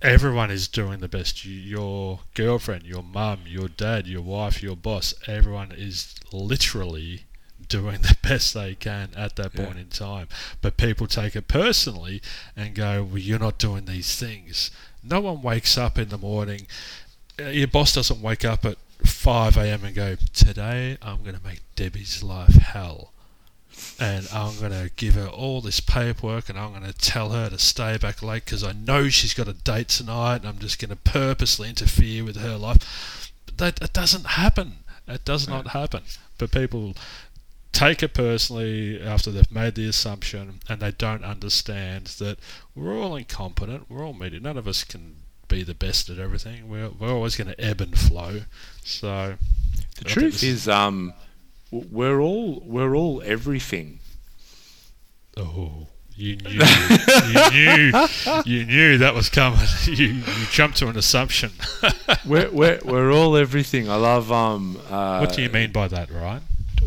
[SPEAKER 2] everyone is doing the best. You, your girlfriend, your mum, your dad, your wife, your boss, everyone is literally doing the best they can at that
[SPEAKER 3] Yeah.
[SPEAKER 2] point in time. But people take it personally and go, "Well, you're not doing these things." No one wakes up in the morning uh, your boss doesn't wake up at 5 a.m. and go, Today I'm going to make Debbie's life hell. And I'm going to give her all this paperwork and I'm going to tell her to stay back late because I know she's got a date tonight and I'm just going to purposely interfere with her life. But that, that doesn't happen. That does not happen. But people take it personally after they've made the assumption and they don't understand that we're all incompetent, we're all media. None of us can be the best at everything. We're, we're always going to ebb and flow. So
[SPEAKER 3] the
[SPEAKER 2] I
[SPEAKER 3] truth is um we're all we're all everything.
[SPEAKER 2] oh, you knew, you knew, you knew that was coming. You, you jumped to an assumption.
[SPEAKER 3] we're, we're we're all everything. I love um. Uh,
[SPEAKER 2] what do you mean by that, right?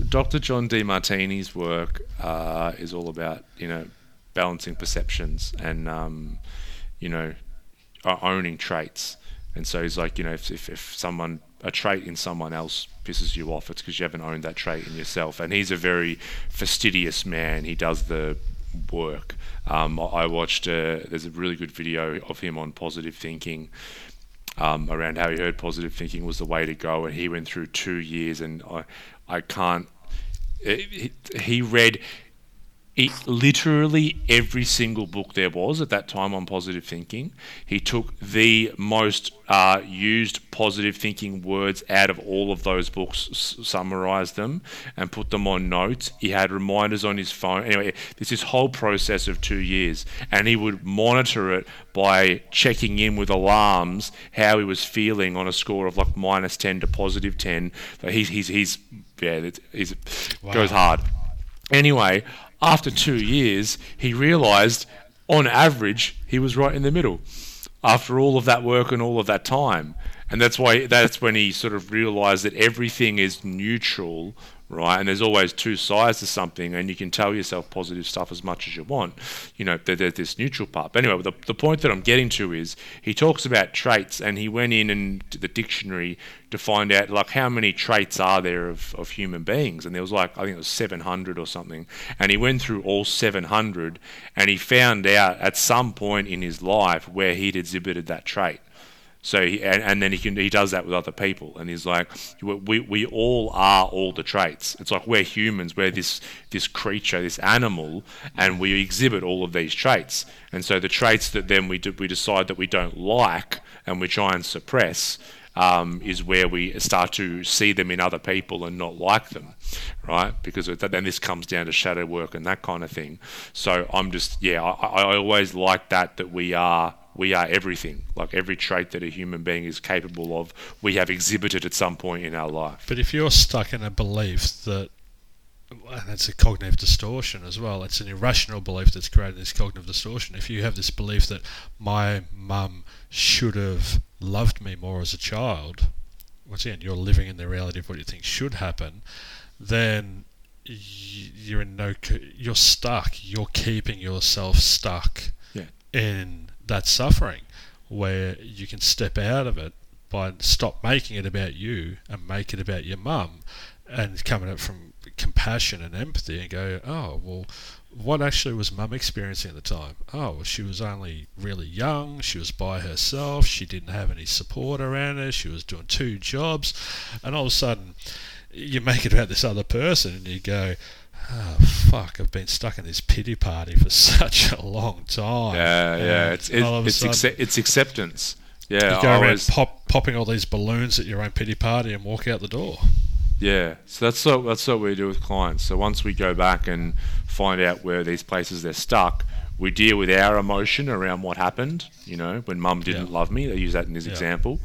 [SPEAKER 3] Dr. John Demartini's work uh, is all about you know balancing perceptions and um, you know owning traits. And so he's like, you know, if, if, if someone a trait in someone else pisses you off, it's because you haven't owned that trait in yourself. And he's a very fastidious man. He does the work. Um, I watched. There's a really good video of him on positive thinking um, around how he heard positive thinking was the way to go, and he went through two years, and I, I can't. He, he read it, literally every single book there was at that time on positive thinking. He took the most uh, used positive thinking words out of all of those books, s- summarized them, and put them on notes. He had reminders on his phone. Anyway, this is whole process of two years, and he would monitor it by checking in with alarms how he was feeling on a score of like minus ten to positive ten. So he's he's he's yeah, he's goes hard. Anyway, after two years, he realised, on average, he was right in the middle. After all of that work and all of that time, and that's why that's when he sort of realised that everything is neutral, right? And there's always two sides to something, and you can tell yourself positive stuff as much as you want. You know, there- there's this neutral part. But anyway, the, the point that I'm getting to is he talks about traits, and he went in and the dictionary to find out like how many traits are there of, of human beings, and there was like I think it was 700 or something, and he went through all 700, and he found out at some point in his life where he'd exhibited that trait. So he, and, and then he can he does that with other people, and he's like, we, we all are all the traits. It's like we're humans, we're this this creature, this animal, and we exhibit all of these traits. And so the traits that then we do, we decide that we don't like and we try and suppress um, is where we start to see them in other people and not like them, right? Because then this comes down to shadow work and that kind of thing. So I'm just yeah, I, I always like that that we are we are everything. Like every trait that a human being is capable of, we have exhibited at some point in our life.
[SPEAKER 2] But if you're stuck in a belief that, and it's a cognitive distortion as well, it's an irrational belief that's created this cognitive distortion. If you have this belief that my mum should have loved me more as a child, once again, you're living in the reality of what you think should happen, then you're in no you're stuck you're keeping yourself stuck
[SPEAKER 3] Yeah.
[SPEAKER 2] in that suffering where you can step out of it by stop making it about you and make it about your mum and coming up from compassion and empathy and go oh well what actually was mum experiencing at the time? Oh well she was only really young. She was by herself. She didn't have any support around her. She was doing two jobs. And all of a sudden you make it about this other person and you go, oh, fuck, I've been stuck in this pity party for such a long time.
[SPEAKER 3] Yeah, yeah. It's it,
[SPEAKER 2] all of a
[SPEAKER 3] it's
[SPEAKER 2] sudden,
[SPEAKER 3] acce- it's acceptance. Yeah,
[SPEAKER 2] you go
[SPEAKER 3] I
[SPEAKER 2] around pop, popping all these balloons at your own pity party and walk out the door.
[SPEAKER 3] Yeah, so that's what that's what we do with clients. So once we go back and find out where these places they're stuck, we deal with our emotion around what happened. You know, when mum didn't
[SPEAKER 2] Yeah.
[SPEAKER 3] love me, they use that in this
[SPEAKER 2] Yeah.
[SPEAKER 3] example,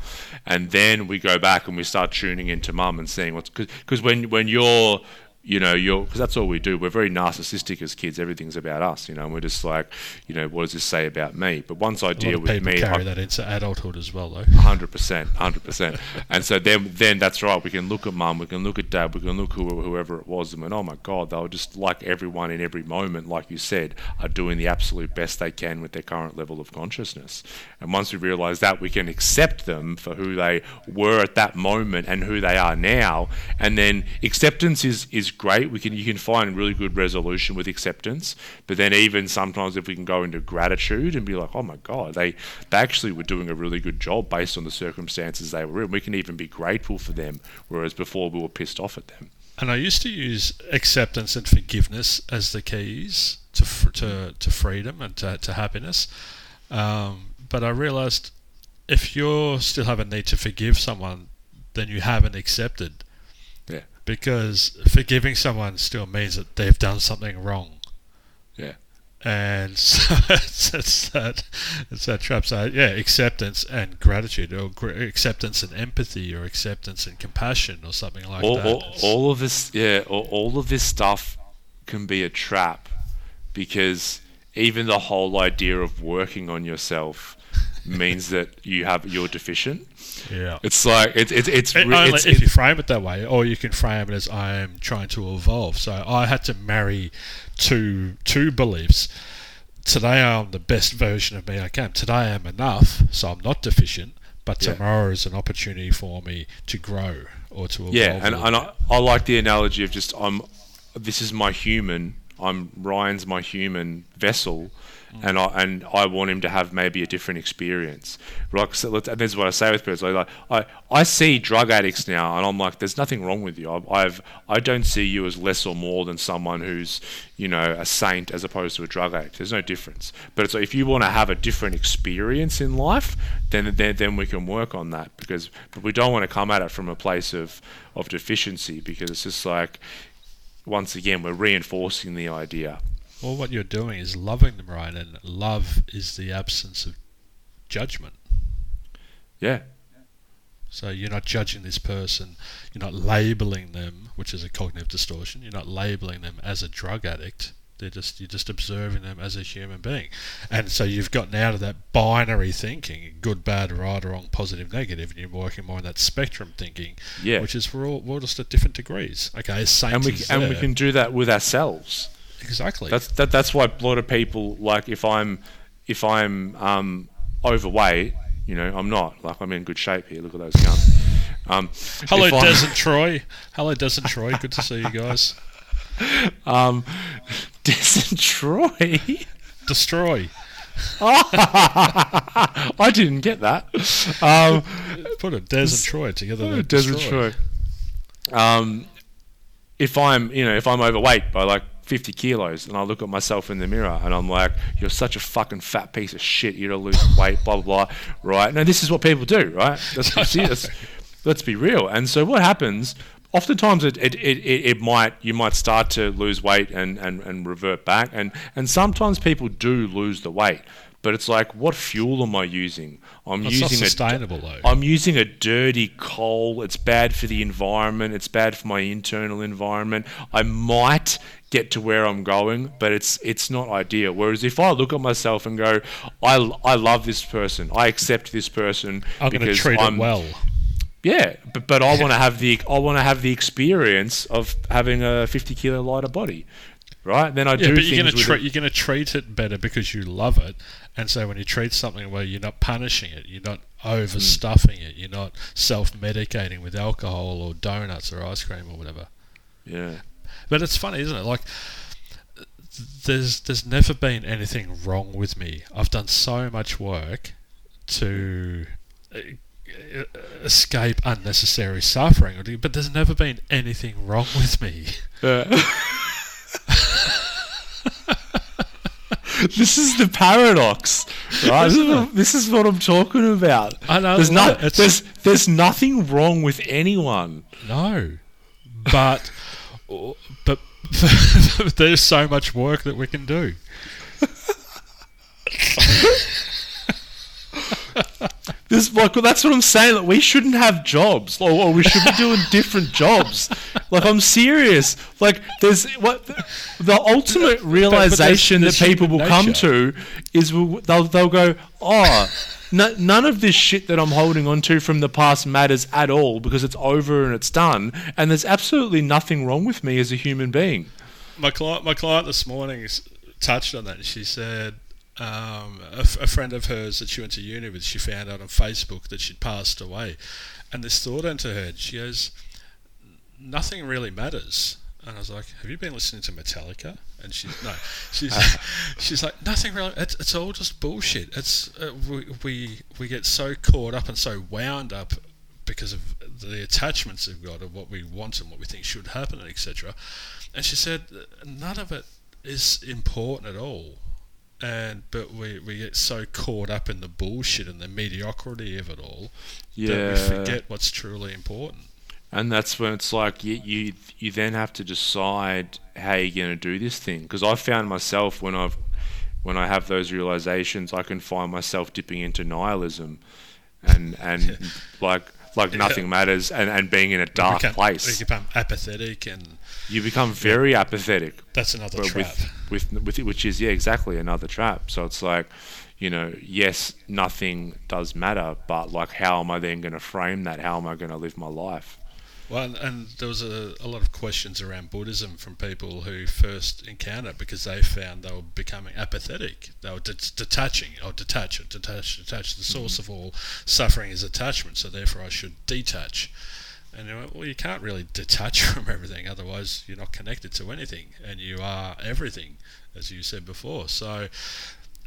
[SPEAKER 3] and then we go back and we start tuning into mum and seeing what's because when when you're you know, you're because that's all we do. We're very narcissistic as kids. Everything's about us, you know. And we're just like, you know, what does this say about me? But once I deal with
[SPEAKER 2] people
[SPEAKER 3] me,
[SPEAKER 2] carry
[SPEAKER 3] I-
[SPEAKER 2] that into adulthood as well, though.
[SPEAKER 3] Hundred percent, hundred percent. And so then, then that's right. We can look at mum, we can look at dad, we can look who, whoever it was, and went, oh my god, they were just like everyone in every moment, like you said, are doing the absolute best they can with their current level of consciousness. And once we realise that, we can accept them for who they were at that moment and who they are now. And then acceptance is is great. We can you can find really good resolution with acceptance. But then even sometimes if we can go into gratitude and be like, oh my god, they they actually were doing a really good job based on the circumstances they were in. We can even be grateful for them, whereas before we were pissed off at them.
[SPEAKER 2] And I used to use acceptance and forgiveness as the keys to to, to freedom and to, to happiness. Um, but I realized if you still have a need to forgive someone, then you haven't accepted. Because forgiving someone still means that they've done something wrong.
[SPEAKER 3] Yeah.
[SPEAKER 2] And so it's, it's that it's that trap. So yeah, acceptance and gratitude, or gr- acceptance and empathy, or acceptance and compassion, or something like
[SPEAKER 3] all,
[SPEAKER 2] that.
[SPEAKER 3] all, all of this yeah all, all of this stuff can be a trap because even the whole idea of working on yourself means that you have you're deficient
[SPEAKER 2] yeah.
[SPEAKER 3] it's like it's it's it's,
[SPEAKER 2] It- only
[SPEAKER 3] it's,
[SPEAKER 2] if you frame it that way, or you can frame it as I am trying to evolve. So I had to marry two two beliefs. Today I'm the best version of me I can. Today I am enough, so I'm not deficient. But
[SPEAKER 3] Yeah.
[SPEAKER 2] tomorrow is an opportunity for me to grow or to evolve.
[SPEAKER 3] yeah and, and. I, I like the analogy of just i'm this is my human i'm ryan's my human vessel. And I and I want him to have maybe a different experience. Like, so and this is what I say with people. Like, I I see drug addicts now, and I'm like, there's nothing wrong with you. I've, I've I don't see you as less or more than someone who's you know a saint as opposed to a drug addict. There's no difference. But it's like, if you want to have a different experience in life, then then then we can work on that because but we don't want to come at it from a place of of deficiency because it's just like once again we're reinforcing the idea.
[SPEAKER 2] Well, what you're doing is loving them, right? And love is the absence of judgment.
[SPEAKER 3] Yeah.
[SPEAKER 2] So you're not judging this person, you're not labeling them, which is a cognitive distortion. You're not labeling them as a drug addict. They're just you're just observing them as a human being, and so you've gotten out of that binary thinking, good, bad, right, or wrong, positive, negative, and you're working more on that spectrum thinking,
[SPEAKER 3] Yeah.
[SPEAKER 2] which is we're all we're just at different degrees. Okay,
[SPEAKER 3] and we and we can do that with ourselves.
[SPEAKER 2] Exactly.
[SPEAKER 3] That's that, that's why a lot of people like if I'm if I'm um, overweight, you know, I'm not like I'm in good shape here. Look at those guns. Um,
[SPEAKER 2] Hello,
[SPEAKER 3] if I'm-
[SPEAKER 2] Des and Troy. Hello, Des and Troy. Good to see you guys.
[SPEAKER 3] Um, Des and Troy.
[SPEAKER 2] Destroy.
[SPEAKER 3] I didn't get that. Um,
[SPEAKER 2] Put a Des and Troy together. they're
[SPEAKER 3] Des and
[SPEAKER 2] destroy.
[SPEAKER 3] Troy. Um, if I'm, you know, if I'm overweight by like 50 kilos and I look at myself in the mirror and I'm like, you're such a fucking fat piece of shit, you gotta lose weight, blah, blah, blah, right? Now, this is what people do, right? Let's be serious. Let's be real. And so what happens, oftentimes it, it, it, it, it might, you might start to lose weight and, and, and revert back. And, and sometimes people do lose the weight. But it's like, what fuel am I using? I'm
[SPEAKER 2] not
[SPEAKER 3] using a
[SPEAKER 2] sustainable though.
[SPEAKER 3] I'm using a dirty coal. It's bad for the environment. It's bad for my internal environment. I might get to where I'm going, but it's it's not ideal. Whereas if I look at myself and go, I, I love this person. I accept this person
[SPEAKER 2] I'm going to
[SPEAKER 3] because
[SPEAKER 2] treat
[SPEAKER 3] I'm
[SPEAKER 2] well.
[SPEAKER 3] Yeah, but, but I want to have the I want to have the experience of having a 50 kilo lighter body, right? Then I
[SPEAKER 2] Yeah,
[SPEAKER 3] do
[SPEAKER 2] but you're gonna treat
[SPEAKER 3] it.
[SPEAKER 2] you're gonna treat it better because you love it, and so when you treat something where you're not punishing it, you're not overstuffing it, you're not self-medicating with alcohol or donuts or ice cream or whatever.
[SPEAKER 3] Yeah,
[SPEAKER 2] But it's funny, isn't it? Like, there's there's never been anything wrong with me. I've done so much work to uh, uh, escape unnecessary suffering, but there's never been anything wrong with me.
[SPEAKER 3] this is the paradox, right? this, is what, this is what I'm talking about.
[SPEAKER 2] I know,
[SPEAKER 3] There's no, there's there's nothing wrong with anyone.
[SPEAKER 2] No, but there's so much work that we can do.
[SPEAKER 3] This like that's what I'm saying. Like we shouldn't have jobs, or, or we should be doing different jobs. Like I'm serious. Like there's what the ultimate realization
[SPEAKER 2] there's
[SPEAKER 3] that people
[SPEAKER 2] human
[SPEAKER 3] will come to is we'll- they'll they'll go, ah, oh, no, none of this shit that I'm holding on to from the past matters at all because it's over and it's done, and there's absolutely nothing wrong with me as a human being.
[SPEAKER 2] My client, my client this morning touched on that. She said um, a, f- a friend of hers that she went to uni with, she found out on Facebook that she'd passed away, and this thought entered her head. She goes, "Nothing really matters." And I was like, "Have you been listening to Metallica?" And she's no, she's she's like, "Nothing really. It's, it's all just bullshit. It's uh, we, we we get so caught up and so wound up." Because of the attachments we've got of what we want and what we think should happen, etc. And she said, none of it is important at all. And but we, we get so caught up in the bullshit and the mediocrity of it all that we forget what's truly important.
[SPEAKER 3] And that's when it's like you you, you then have to decide how you're going to do this thing. Because I found myself when I've when I have those realizations, I can find myself dipping into nihilism, and and like like nothing matters, and, and being in a dark
[SPEAKER 2] become,
[SPEAKER 3] place.
[SPEAKER 2] We become apathetic, and
[SPEAKER 3] You become very apathetic
[SPEAKER 2] that's another trap.
[SPEAKER 3] with with with it, which is yeah exactly another trap. So it's like, you know, yes, nothing does matter, but like, how am I then going to frame that? How am I going to live my life?
[SPEAKER 2] Well, and, there was a, a lot of questions around Buddhism from people who first encountered it because they found they were becoming apathetic. They were det- detaching, or detach detach, detach. The mm-hmm. source of all suffering is attachment, so therefore I should detach. And you went, well, you can't really detach from everything, otherwise you're not connected to anything, and you are everything, as you said before. So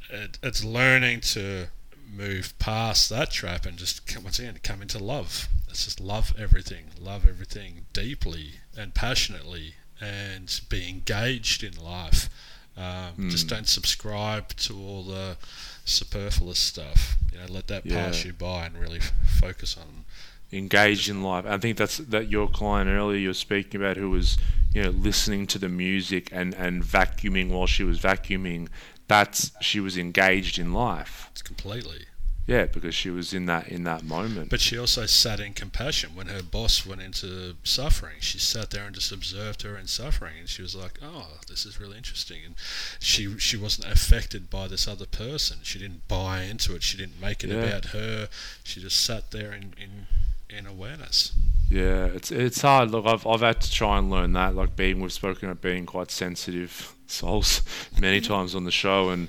[SPEAKER 2] it, it's learning to move past that trap and just once again come into love. Just love everything, love everything deeply and passionately, and be engaged in life. Um, Just don't subscribe to all the superfluous stuff. You know, let that pass you by and really f- focus on.
[SPEAKER 3] engaged in life. I think that's that your client earlier you were speaking about who was you know listening to the music and and vacuuming while she was vacuuming. That's she was engaged in life.
[SPEAKER 2] It's completely.
[SPEAKER 3] Yeah, because she was in that in that moment.
[SPEAKER 2] But she also sat in compassion when her boss went into suffering. She sat there and just observed her in suffering, and she was like, "Oh, this is really interesting." And she she wasn't affected by this other person. She didn't buy into it. She didn't make it
[SPEAKER 3] Yeah.
[SPEAKER 2] about her. She just sat there in in, in awareness.
[SPEAKER 3] Yeah, it's it's hard. Look, I've I've had to try and learn that. Like being, we've spoken about being quite sensitive souls many mm-hmm. times on the show, and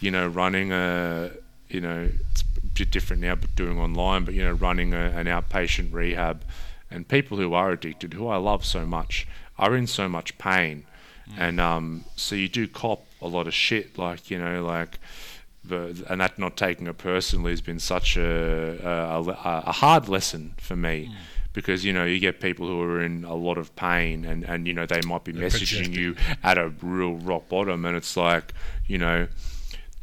[SPEAKER 3] you know, running a you know, it's a bit different now, but doing online, but you know, running a, an outpatient rehab, and people who are addicted, who I love so much, are in so much pain, and um, so you do cop a lot of shit, like you know, like. The, and that not taking it personally has been such a, a, a, a hard lesson for me. Because you know you get people who are in a lot of pain and and you know they might be
[SPEAKER 2] They're
[SPEAKER 3] messaging you at a real rock bottom. And it's like you know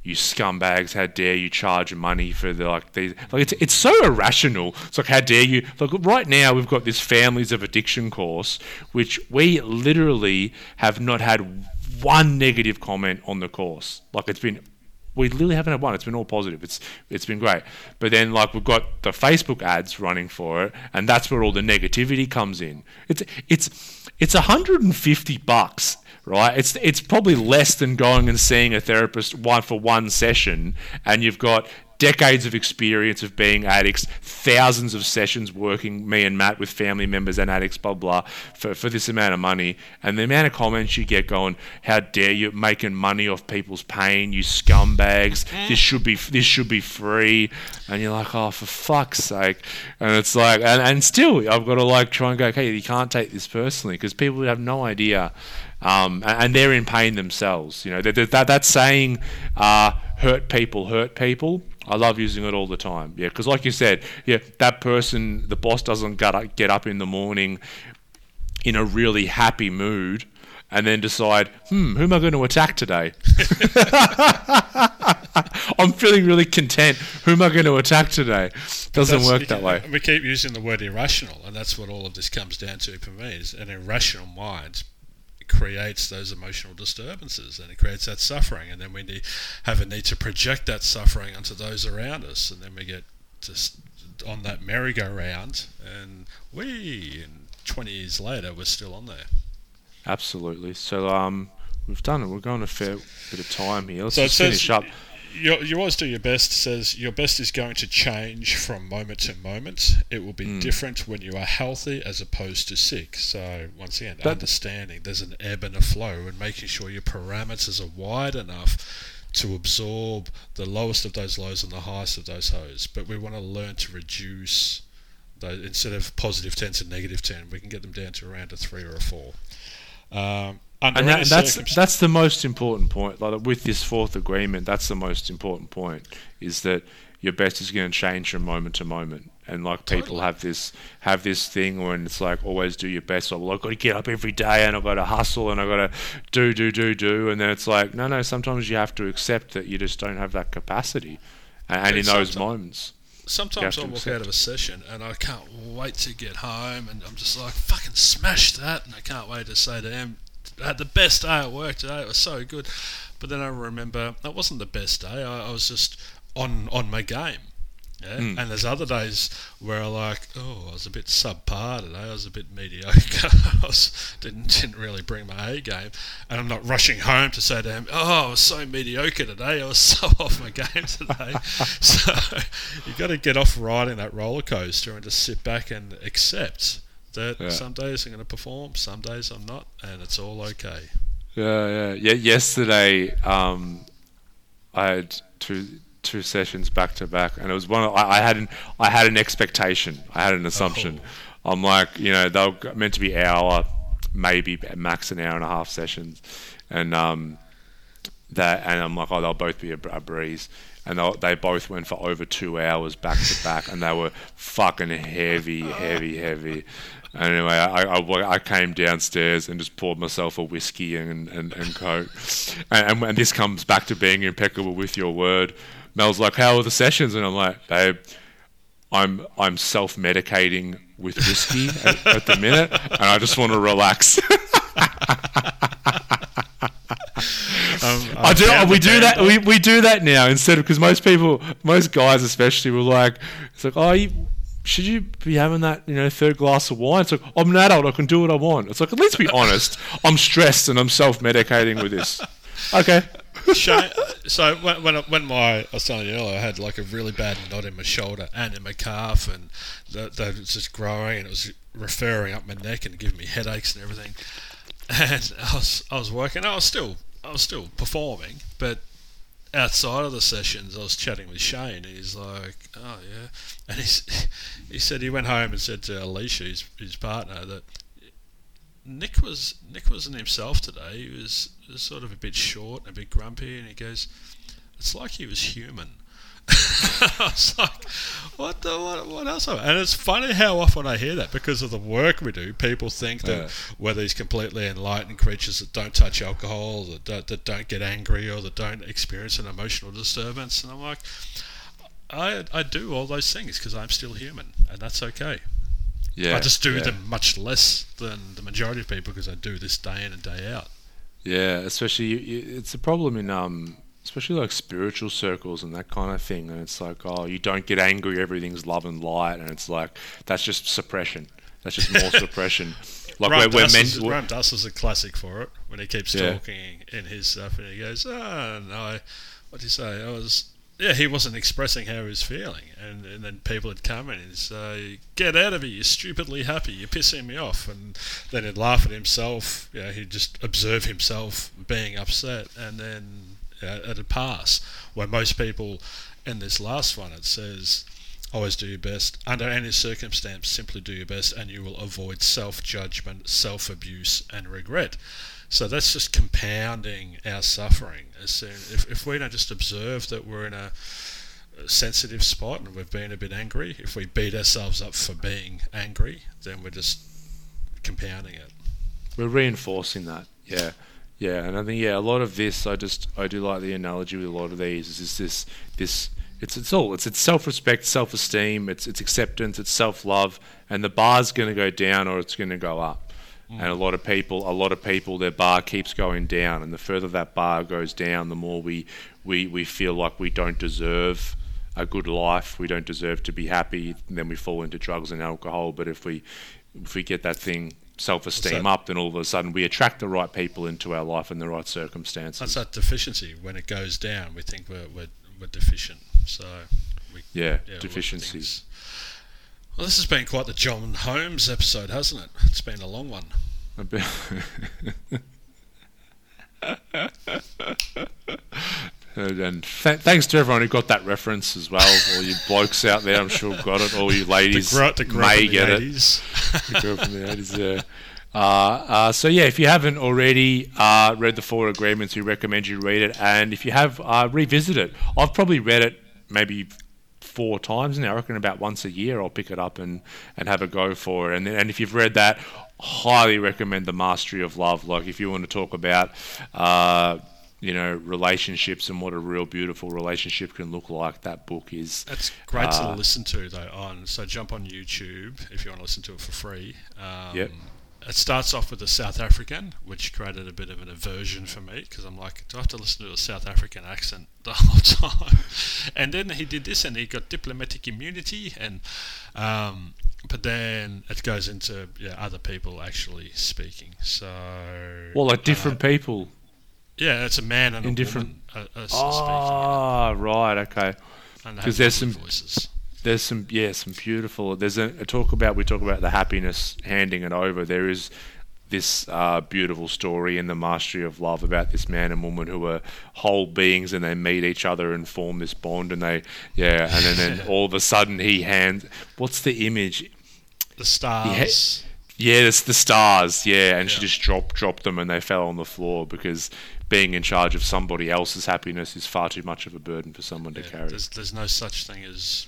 [SPEAKER 3] you scumbags how dare you charge money for the like these like it's it's so irrational it's like how dare you like right now we've got this families of addiction course which we literally have not had one negative comment on the course like it's been we literally haven't had one. It's been all positive. It's it's been great. But then like we've got the Facebook ads running for it, and that's where all the negativity comes in. It's it's it's 150 bucks, right? It's it's probably less than going and seeing a therapist one for one session, and you've got decades of experience of being addicts, thousands of sessions working me and Matt with family members and addicts, blah blah, for, for this amount of money, and the amount of comments you get going, how dare you making money off people's pain, you scumbags! Mm-hmm. This should be this should be free, and you're like, oh for fuck's sake, and it's like, and, and still I've got to like try and go, okay, you can't take this personally because people have no idea. Um, and, they're in pain themselves. You know that that, that saying, uh, "hurt people hurt people." I love using it all the time. Yeah, because like you said, yeah, that person, the boss doesn't get up, get up in the morning in a really happy mood and then decide, hmm, who am I going to attack today? I'm feeling really content. Who am I going to attack today? Doesn't work that way.
[SPEAKER 2] We keep using the word irrational, and that's what all of this comes down to for me. Is an irrational mind creates those emotional disturbances, and it creates that suffering, and then we need, have a need to project that suffering onto those around us, and then we get just on that merry-go-round, and we, and 20 years later, we're still on there.
[SPEAKER 3] Absolutely. So um, we've done it. We're going a fair bit of time here. Let's
[SPEAKER 2] So it
[SPEAKER 3] just
[SPEAKER 2] says
[SPEAKER 3] finish up.
[SPEAKER 2] You, you always do your best. Says your best is going to change from moment to moment. It will be different when you are healthy as opposed to sick. So once again,
[SPEAKER 3] That-
[SPEAKER 2] understanding there's an ebb and a flow, and making sure your parameters are wide enough to absorb the lowest of those lows and the highest of those highs. But we want to learn to reduce. Those, instead of positive 10 to negative 10, we can get them down to around a 3 or a 4. Um, under
[SPEAKER 3] And that, that's that's the most important point. Like with this fourth agreement, that's the most important point. Is that your best is going to change from moment to moment. And like people
[SPEAKER 2] Totally.
[SPEAKER 3] have this have this thing when it's like always do your best. Or well, I've got to get up every day and I've got to hustle and I've got to do do do do. And then it's like no no. Sometimes you have to accept that you just don't have that capacity. And, and in those moments,
[SPEAKER 2] Sometimes I'll walk
[SPEAKER 3] accept
[SPEAKER 2] out of a session and I can't wait to get home, and I'm just like, fucking smash that, and I can't wait to say to them, I had the best day at work today. It was so good. But then I remember that wasn't the best day. I, I was just on on my game. Yeah?
[SPEAKER 3] Hmm.
[SPEAKER 2] And there's other days where I like, oh, I was a bit subpar today. I was a bit mediocre. I was, didn't didn't really bring my A game, and I'm not rushing home to say to him, oh, I was so mediocre today. I was so off my game today. so you've got to get off riding that roller coaster and just sit back and accept that
[SPEAKER 3] Yeah.
[SPEAKER 2] some days I'm going to perform, some days I'm not, and it's all okay.
[SPEAKER 3] Yeah, yeah, yeah. Yesterday, um, I had two two sessions back to back, and it was one. Of, I, I had an I had an expectation. I had an assumption. I'm like, you know, they were meant to be hour, maybe max an hour and a half sessions, and um, that, and I'm like, oh, they'll both be a, a breeze. And they, they both went for over two hours back to back, and they were fucking heavy, heavy, heavy. Anyway, I, I, I came downstairs and just poured myself a whiskey and, and, and coke. And, and, and this comes back to being impeccable with your word. Mel's like, how are the sessions? And I'm like, babe, I'm I'm self medicating with whiskey at, at the minute, and I just want to relax.
[SPEAKER 2] Um,
[SPEAKER 3] I do. We do that. We, we do that now instead of because most people, most guys especially, were like, it's like, oh, you, should you be having that, you know, third glass of wine? It's like I'm an adult. I can do what I want. It's like let's be honest. I'm stressed and I'm self medicating with this. Okay.
[SPEAKER 2] Shane, so when when, when my I was telling you earlier, I had like a really bad knot in my shoulder and in my calf, and that that was just growing, and it was referring up my neck and giving me headaches and everything. And I was I was working. I was still I was still performing, but outside of the sessions, I was chatting with Shane, and he's like, "Oh yeah," and he's he said he went home and said to Alicia, his his partner, that Nick was Nick wasn't himself today. He was, was sort of a bit short and a bit grumpy, and he goes, "It's like he was human." I was like, "What the what? What else?" And it's funny how often I hear that because of the work we do. People think that
[SPEAKER 3] Yeah.
[SPEAKER 2] we're these completely enlightened creatures that don't touch alcohol, that don't, that don't get angry, or that don't experience an emotional disturbance. And I'm like, I I do all those things because I'm still human, and that's okay.
[SPEAKER 3] Yeah.
[SPEAKER 2] I just do
[SPEAKER 3] yeah.
[SPEAKER 2] them much less than the majority of people because I do this day in and day out.
[SPEAKER 3] Yeah, especially you, you, it's a problem in um, especially like spiritual circles and that kind of thing. And it's like, oh, you don't get angry, everything's love and light, and it's like that's just suppression. That's just more suppression. Like
[SPEAKER 2] Ram,
[SPEAKER 3] we're, we're meant.
[SPEAKER 2] is, Ram Dass is a classic for it when he keeps
[SPEAKER 3] Yeah.
[SPEAKER 2] talking in his stuff and he goes, "Oh no, what do you say? I was yeah, he wasn't expressing how he was feeling, and, and then people would come in and say, "Get out of here! You're stupidly happy. You're pissing me off." And then he'd laugh at himself. You know, he'd just observe himself being upset, and then you a pass. Where most people, in this last one, it says, "Always do your best under any circumstance. Simply do your best, and you will avoid self-judgment, self-abuse, and regret." So that's just compounding our suffering. As soon if, if we don't just observe that we're in a sensitive spot and we've been a bit angry, if we beat ourselves up for being angry, then we're just compounding it.
[SPEAKER 3] We're reinforcing that. Yeah. Yeah, and I think yeah, a lot of this I just I do like the analogy with a lot of these is this this it's it's all it's it's self respect, self esteem, it's it's acceptance, it's self love, and the bar's going to go down or it's going to go up. Mm. And a lot of people, a lot of people, their bar keeps going down, and the further that bar goes down, the more we we, we feel like we don't deserve a good life, we don't deserve to be happy, and then we fall into drugs and alcohol. But if we if we get that thing self-esteem up, then all of a sudden we attract the right people into our life in the right circumstances.
[SPEAKER 2] That's that deficiency. When it goes down, we think we're we're, we're deficient. So we,
[SPEAKER 3] yeah, yeah deficiencies.
[SPEAKER 2] Well, this has been quite the John Holmes episode, hasn't it? It's been a long one.
[SPEAKER 3] and th- thanks to everyone who got that reference as well. All you blokes out there, I'm sure got it. All you ladies
[SPEAKER 2] the gr- the
[SPEAKER 3] may get
[SPEAKER 2] 80s.
[SPEAKER 3] it. the in the 80s, yeah. Uh, uh, so yeah, if you haven't already uh, read the Four Agreements, we recommend you read it. And if you have, uh, revisit it. I've probably read it maybe four times now. I reckon about once a year I'll pick it up and, and have a go for it. And and if you've read that, highly recommend the Mastery of Love. Like if you want to talk about. Uh, you know relationships and what a real beautiful relationship can look like. That book is
[SPEAKER 2] that's great uh, to listen to though. On so jump on YouTube if you want to listen to it for free. Um,
[SPEAKER 3] yep
[SPEAKER 2] it starts off with a South African, which created a bit of an aversion for me because I'm like, do I have to listen to a South African accent the whole time? and then he did this, and he got diplomatic immunity, and um, but then it goes into yeah other people actually speaking. So
[SPEAKER 3] well, like different uh, people.
[SPEAKER 2] Yeah, it's a man and In a different. Woman, uh, uh,
[SPEAKER 3] oh, right, okay.
[SPEAKER 2] Because there's some voices
[SPEAKER 3] there's some yeah some beautiful there's a, a, talk about we talk about the happiness handing it over there is this uh, beautiful story in the mastery of love about this man and woman who are whole beings and they meet each other and form this bond and they yeah and then, then all of a sudden he hands what's the image
[SPEAKER 2] the stars ha-
[SPEAKER 3] yeah it's the stars yeah and yeah. she just dropped dropped them and they fell on the floor because being in charge of somebody else's happiness is far too much of a burden for someone
[SPEAKER 2] yeah,
[SPEAKER 3] to carry.
[SPEAKER 2] there's, there's no such thing as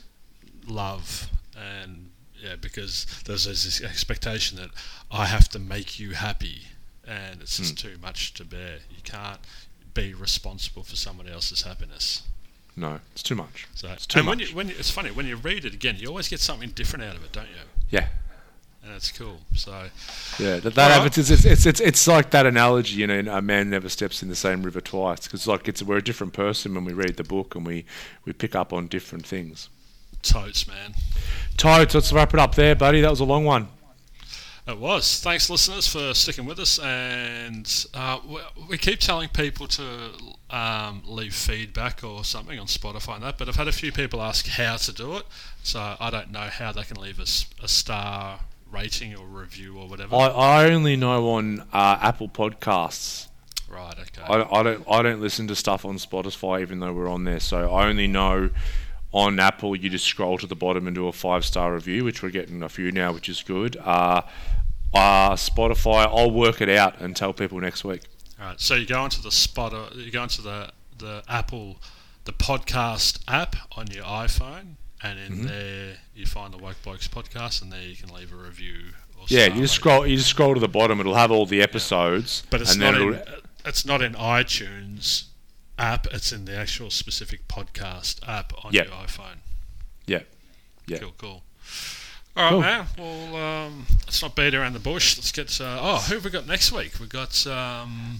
[SPEAKER 2] love and yeah because there's, this expectation that I have to make you happy and it's just mm. too much to bear. You can't be responsible for someone else's happiness.
[SPEAKER 3] No it's too much.
[SPEAKER 2] So
[SPEAKER 3] it's too
[SPEAKER 2] and
[SPEAKER 3] much.
[SPEAKER 2] when you, when you, it's funny when you read it again you always get something different out of it don't you?
[SPEAKER 3] Yeah
[SPEAKER 2] and that's cool. So
[SPEAKER 3] yeah, that, that right. it's, it's, it's it's like that analogy, you know, a man never steps in the same river twice because like it's we're a different person when we read the book and we we pick up on different things.
[SPEAKER 2] Totes, man.
[SPEAKER 3] Totes, let's wrap it up there, buddy. That was a long one.
[SPEAKER 2] It was. Thanks, listeners, for sticking with us. And uh, we, we, keep telling people to um, leave feedback or something on Spotify and that, but I've had a few people ask how to do it. So I don't know how they can leave us a, a star rating or review or whatever.
[SPEAKER 3] I, I only know on uh, Apple Podcasts.
[SPEAKER 2] Right. Okay.
[SPEAKER 3] I, I don't. I don't listen to stuff on Spotify, even though we're on there. So I only know on Apple, you just scroll to the bottom and do a five star review, which we're getting a few now, which is good. Uh, uh, Spotify, I'll work it out and tell people next week.
[SPEAKER 2] All right. So you go into the spot, you go into the the Apple, the podcast app on your iPhone, and in mm-hmm. there you find the Woke Blokes podcast, and there you can leave a review.
[SPEAKER 3] yeah, you just scroll. You just scroll to the bottom. It'll have all the episodes.
[SPEAKER 2] Yeah. But it's not in. It's not in iTunes app. It's in the actual specific podcast app on yep. your iPhone.
[SPEAKER 3] Yeah. Yeah.
[SPEAKER 2] Cool. Cool. All right, cool. man. Well, um, let's not beat around the bush. Let's get. Uh, oh, who have we got next week? We've got. Um,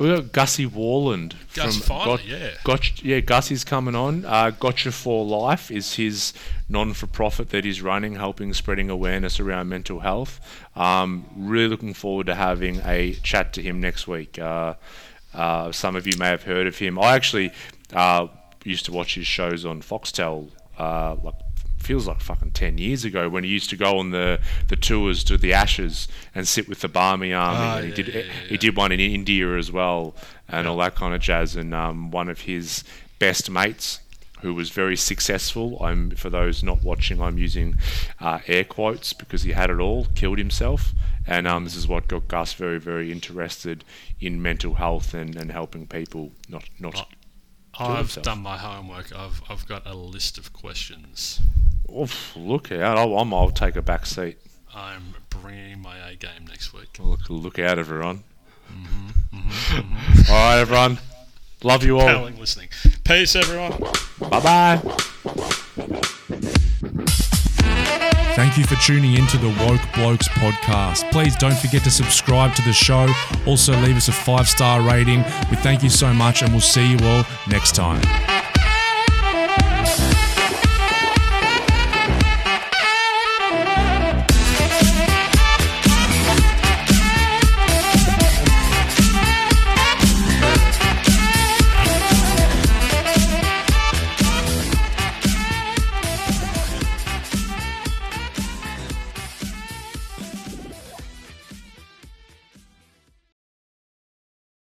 [SPEAKER 3] we got Gussie Worland.
[SPEAKER 2] Gus from finally, got, yeah.
[SPEAKER 3] Got, yeah, Gussie's coming on. Uh, Gotcha for Life is his non-for-profit that he's running, helping spreading awareness around mental health. Um, really looking forward to having a chat to him next week. Uh, uh, some of you may have heard of him. I actually uh, used to watch his shows on Foxtel, uh, like feels like fucking ten years ago when he used to go on the, the tours to the Ashes and sit with the Barmy Army.
[SPEAKER 2] Ah,
[SPEAKER 3] and he
[SPEAKER 2] yeah,
[SPEAKER 3] did
[SPEAKER 2] yeah,
[SPEAKER 3] he did one in India as well, and all that kind of jazz. And um, one of his best mates. Who was very successful? I'm for those not watching. I'm using uh, air quotes because he had it all. Killed himself, and um, this is what got Gus very, very interested in mental health and, and helping people not not.
[SPEAKER 2] I've done my homework. I've I've got a list of questions.
[SPEAKER 3] Oof, look out! I'll, I'm, I'll take a back seat.
[SPEAKER 2] I'm bringing my A game next week.
[SPEAKER 3] Look, look out, everyone. Mm-hmm, mm-hmm, mm-hmm. All right, everyone. Love you all.
[SPEAKER 2] Compelling listening. Peace, everyone.
[SPEAKER 3] Bye bye.
[SPEAKER 1] Thank you for tuning in to the Woke Blokes podcast. Please don't forget to subscribe to the show. Also, leave us a five star rating. We thank you so much, and we'll see you all next time.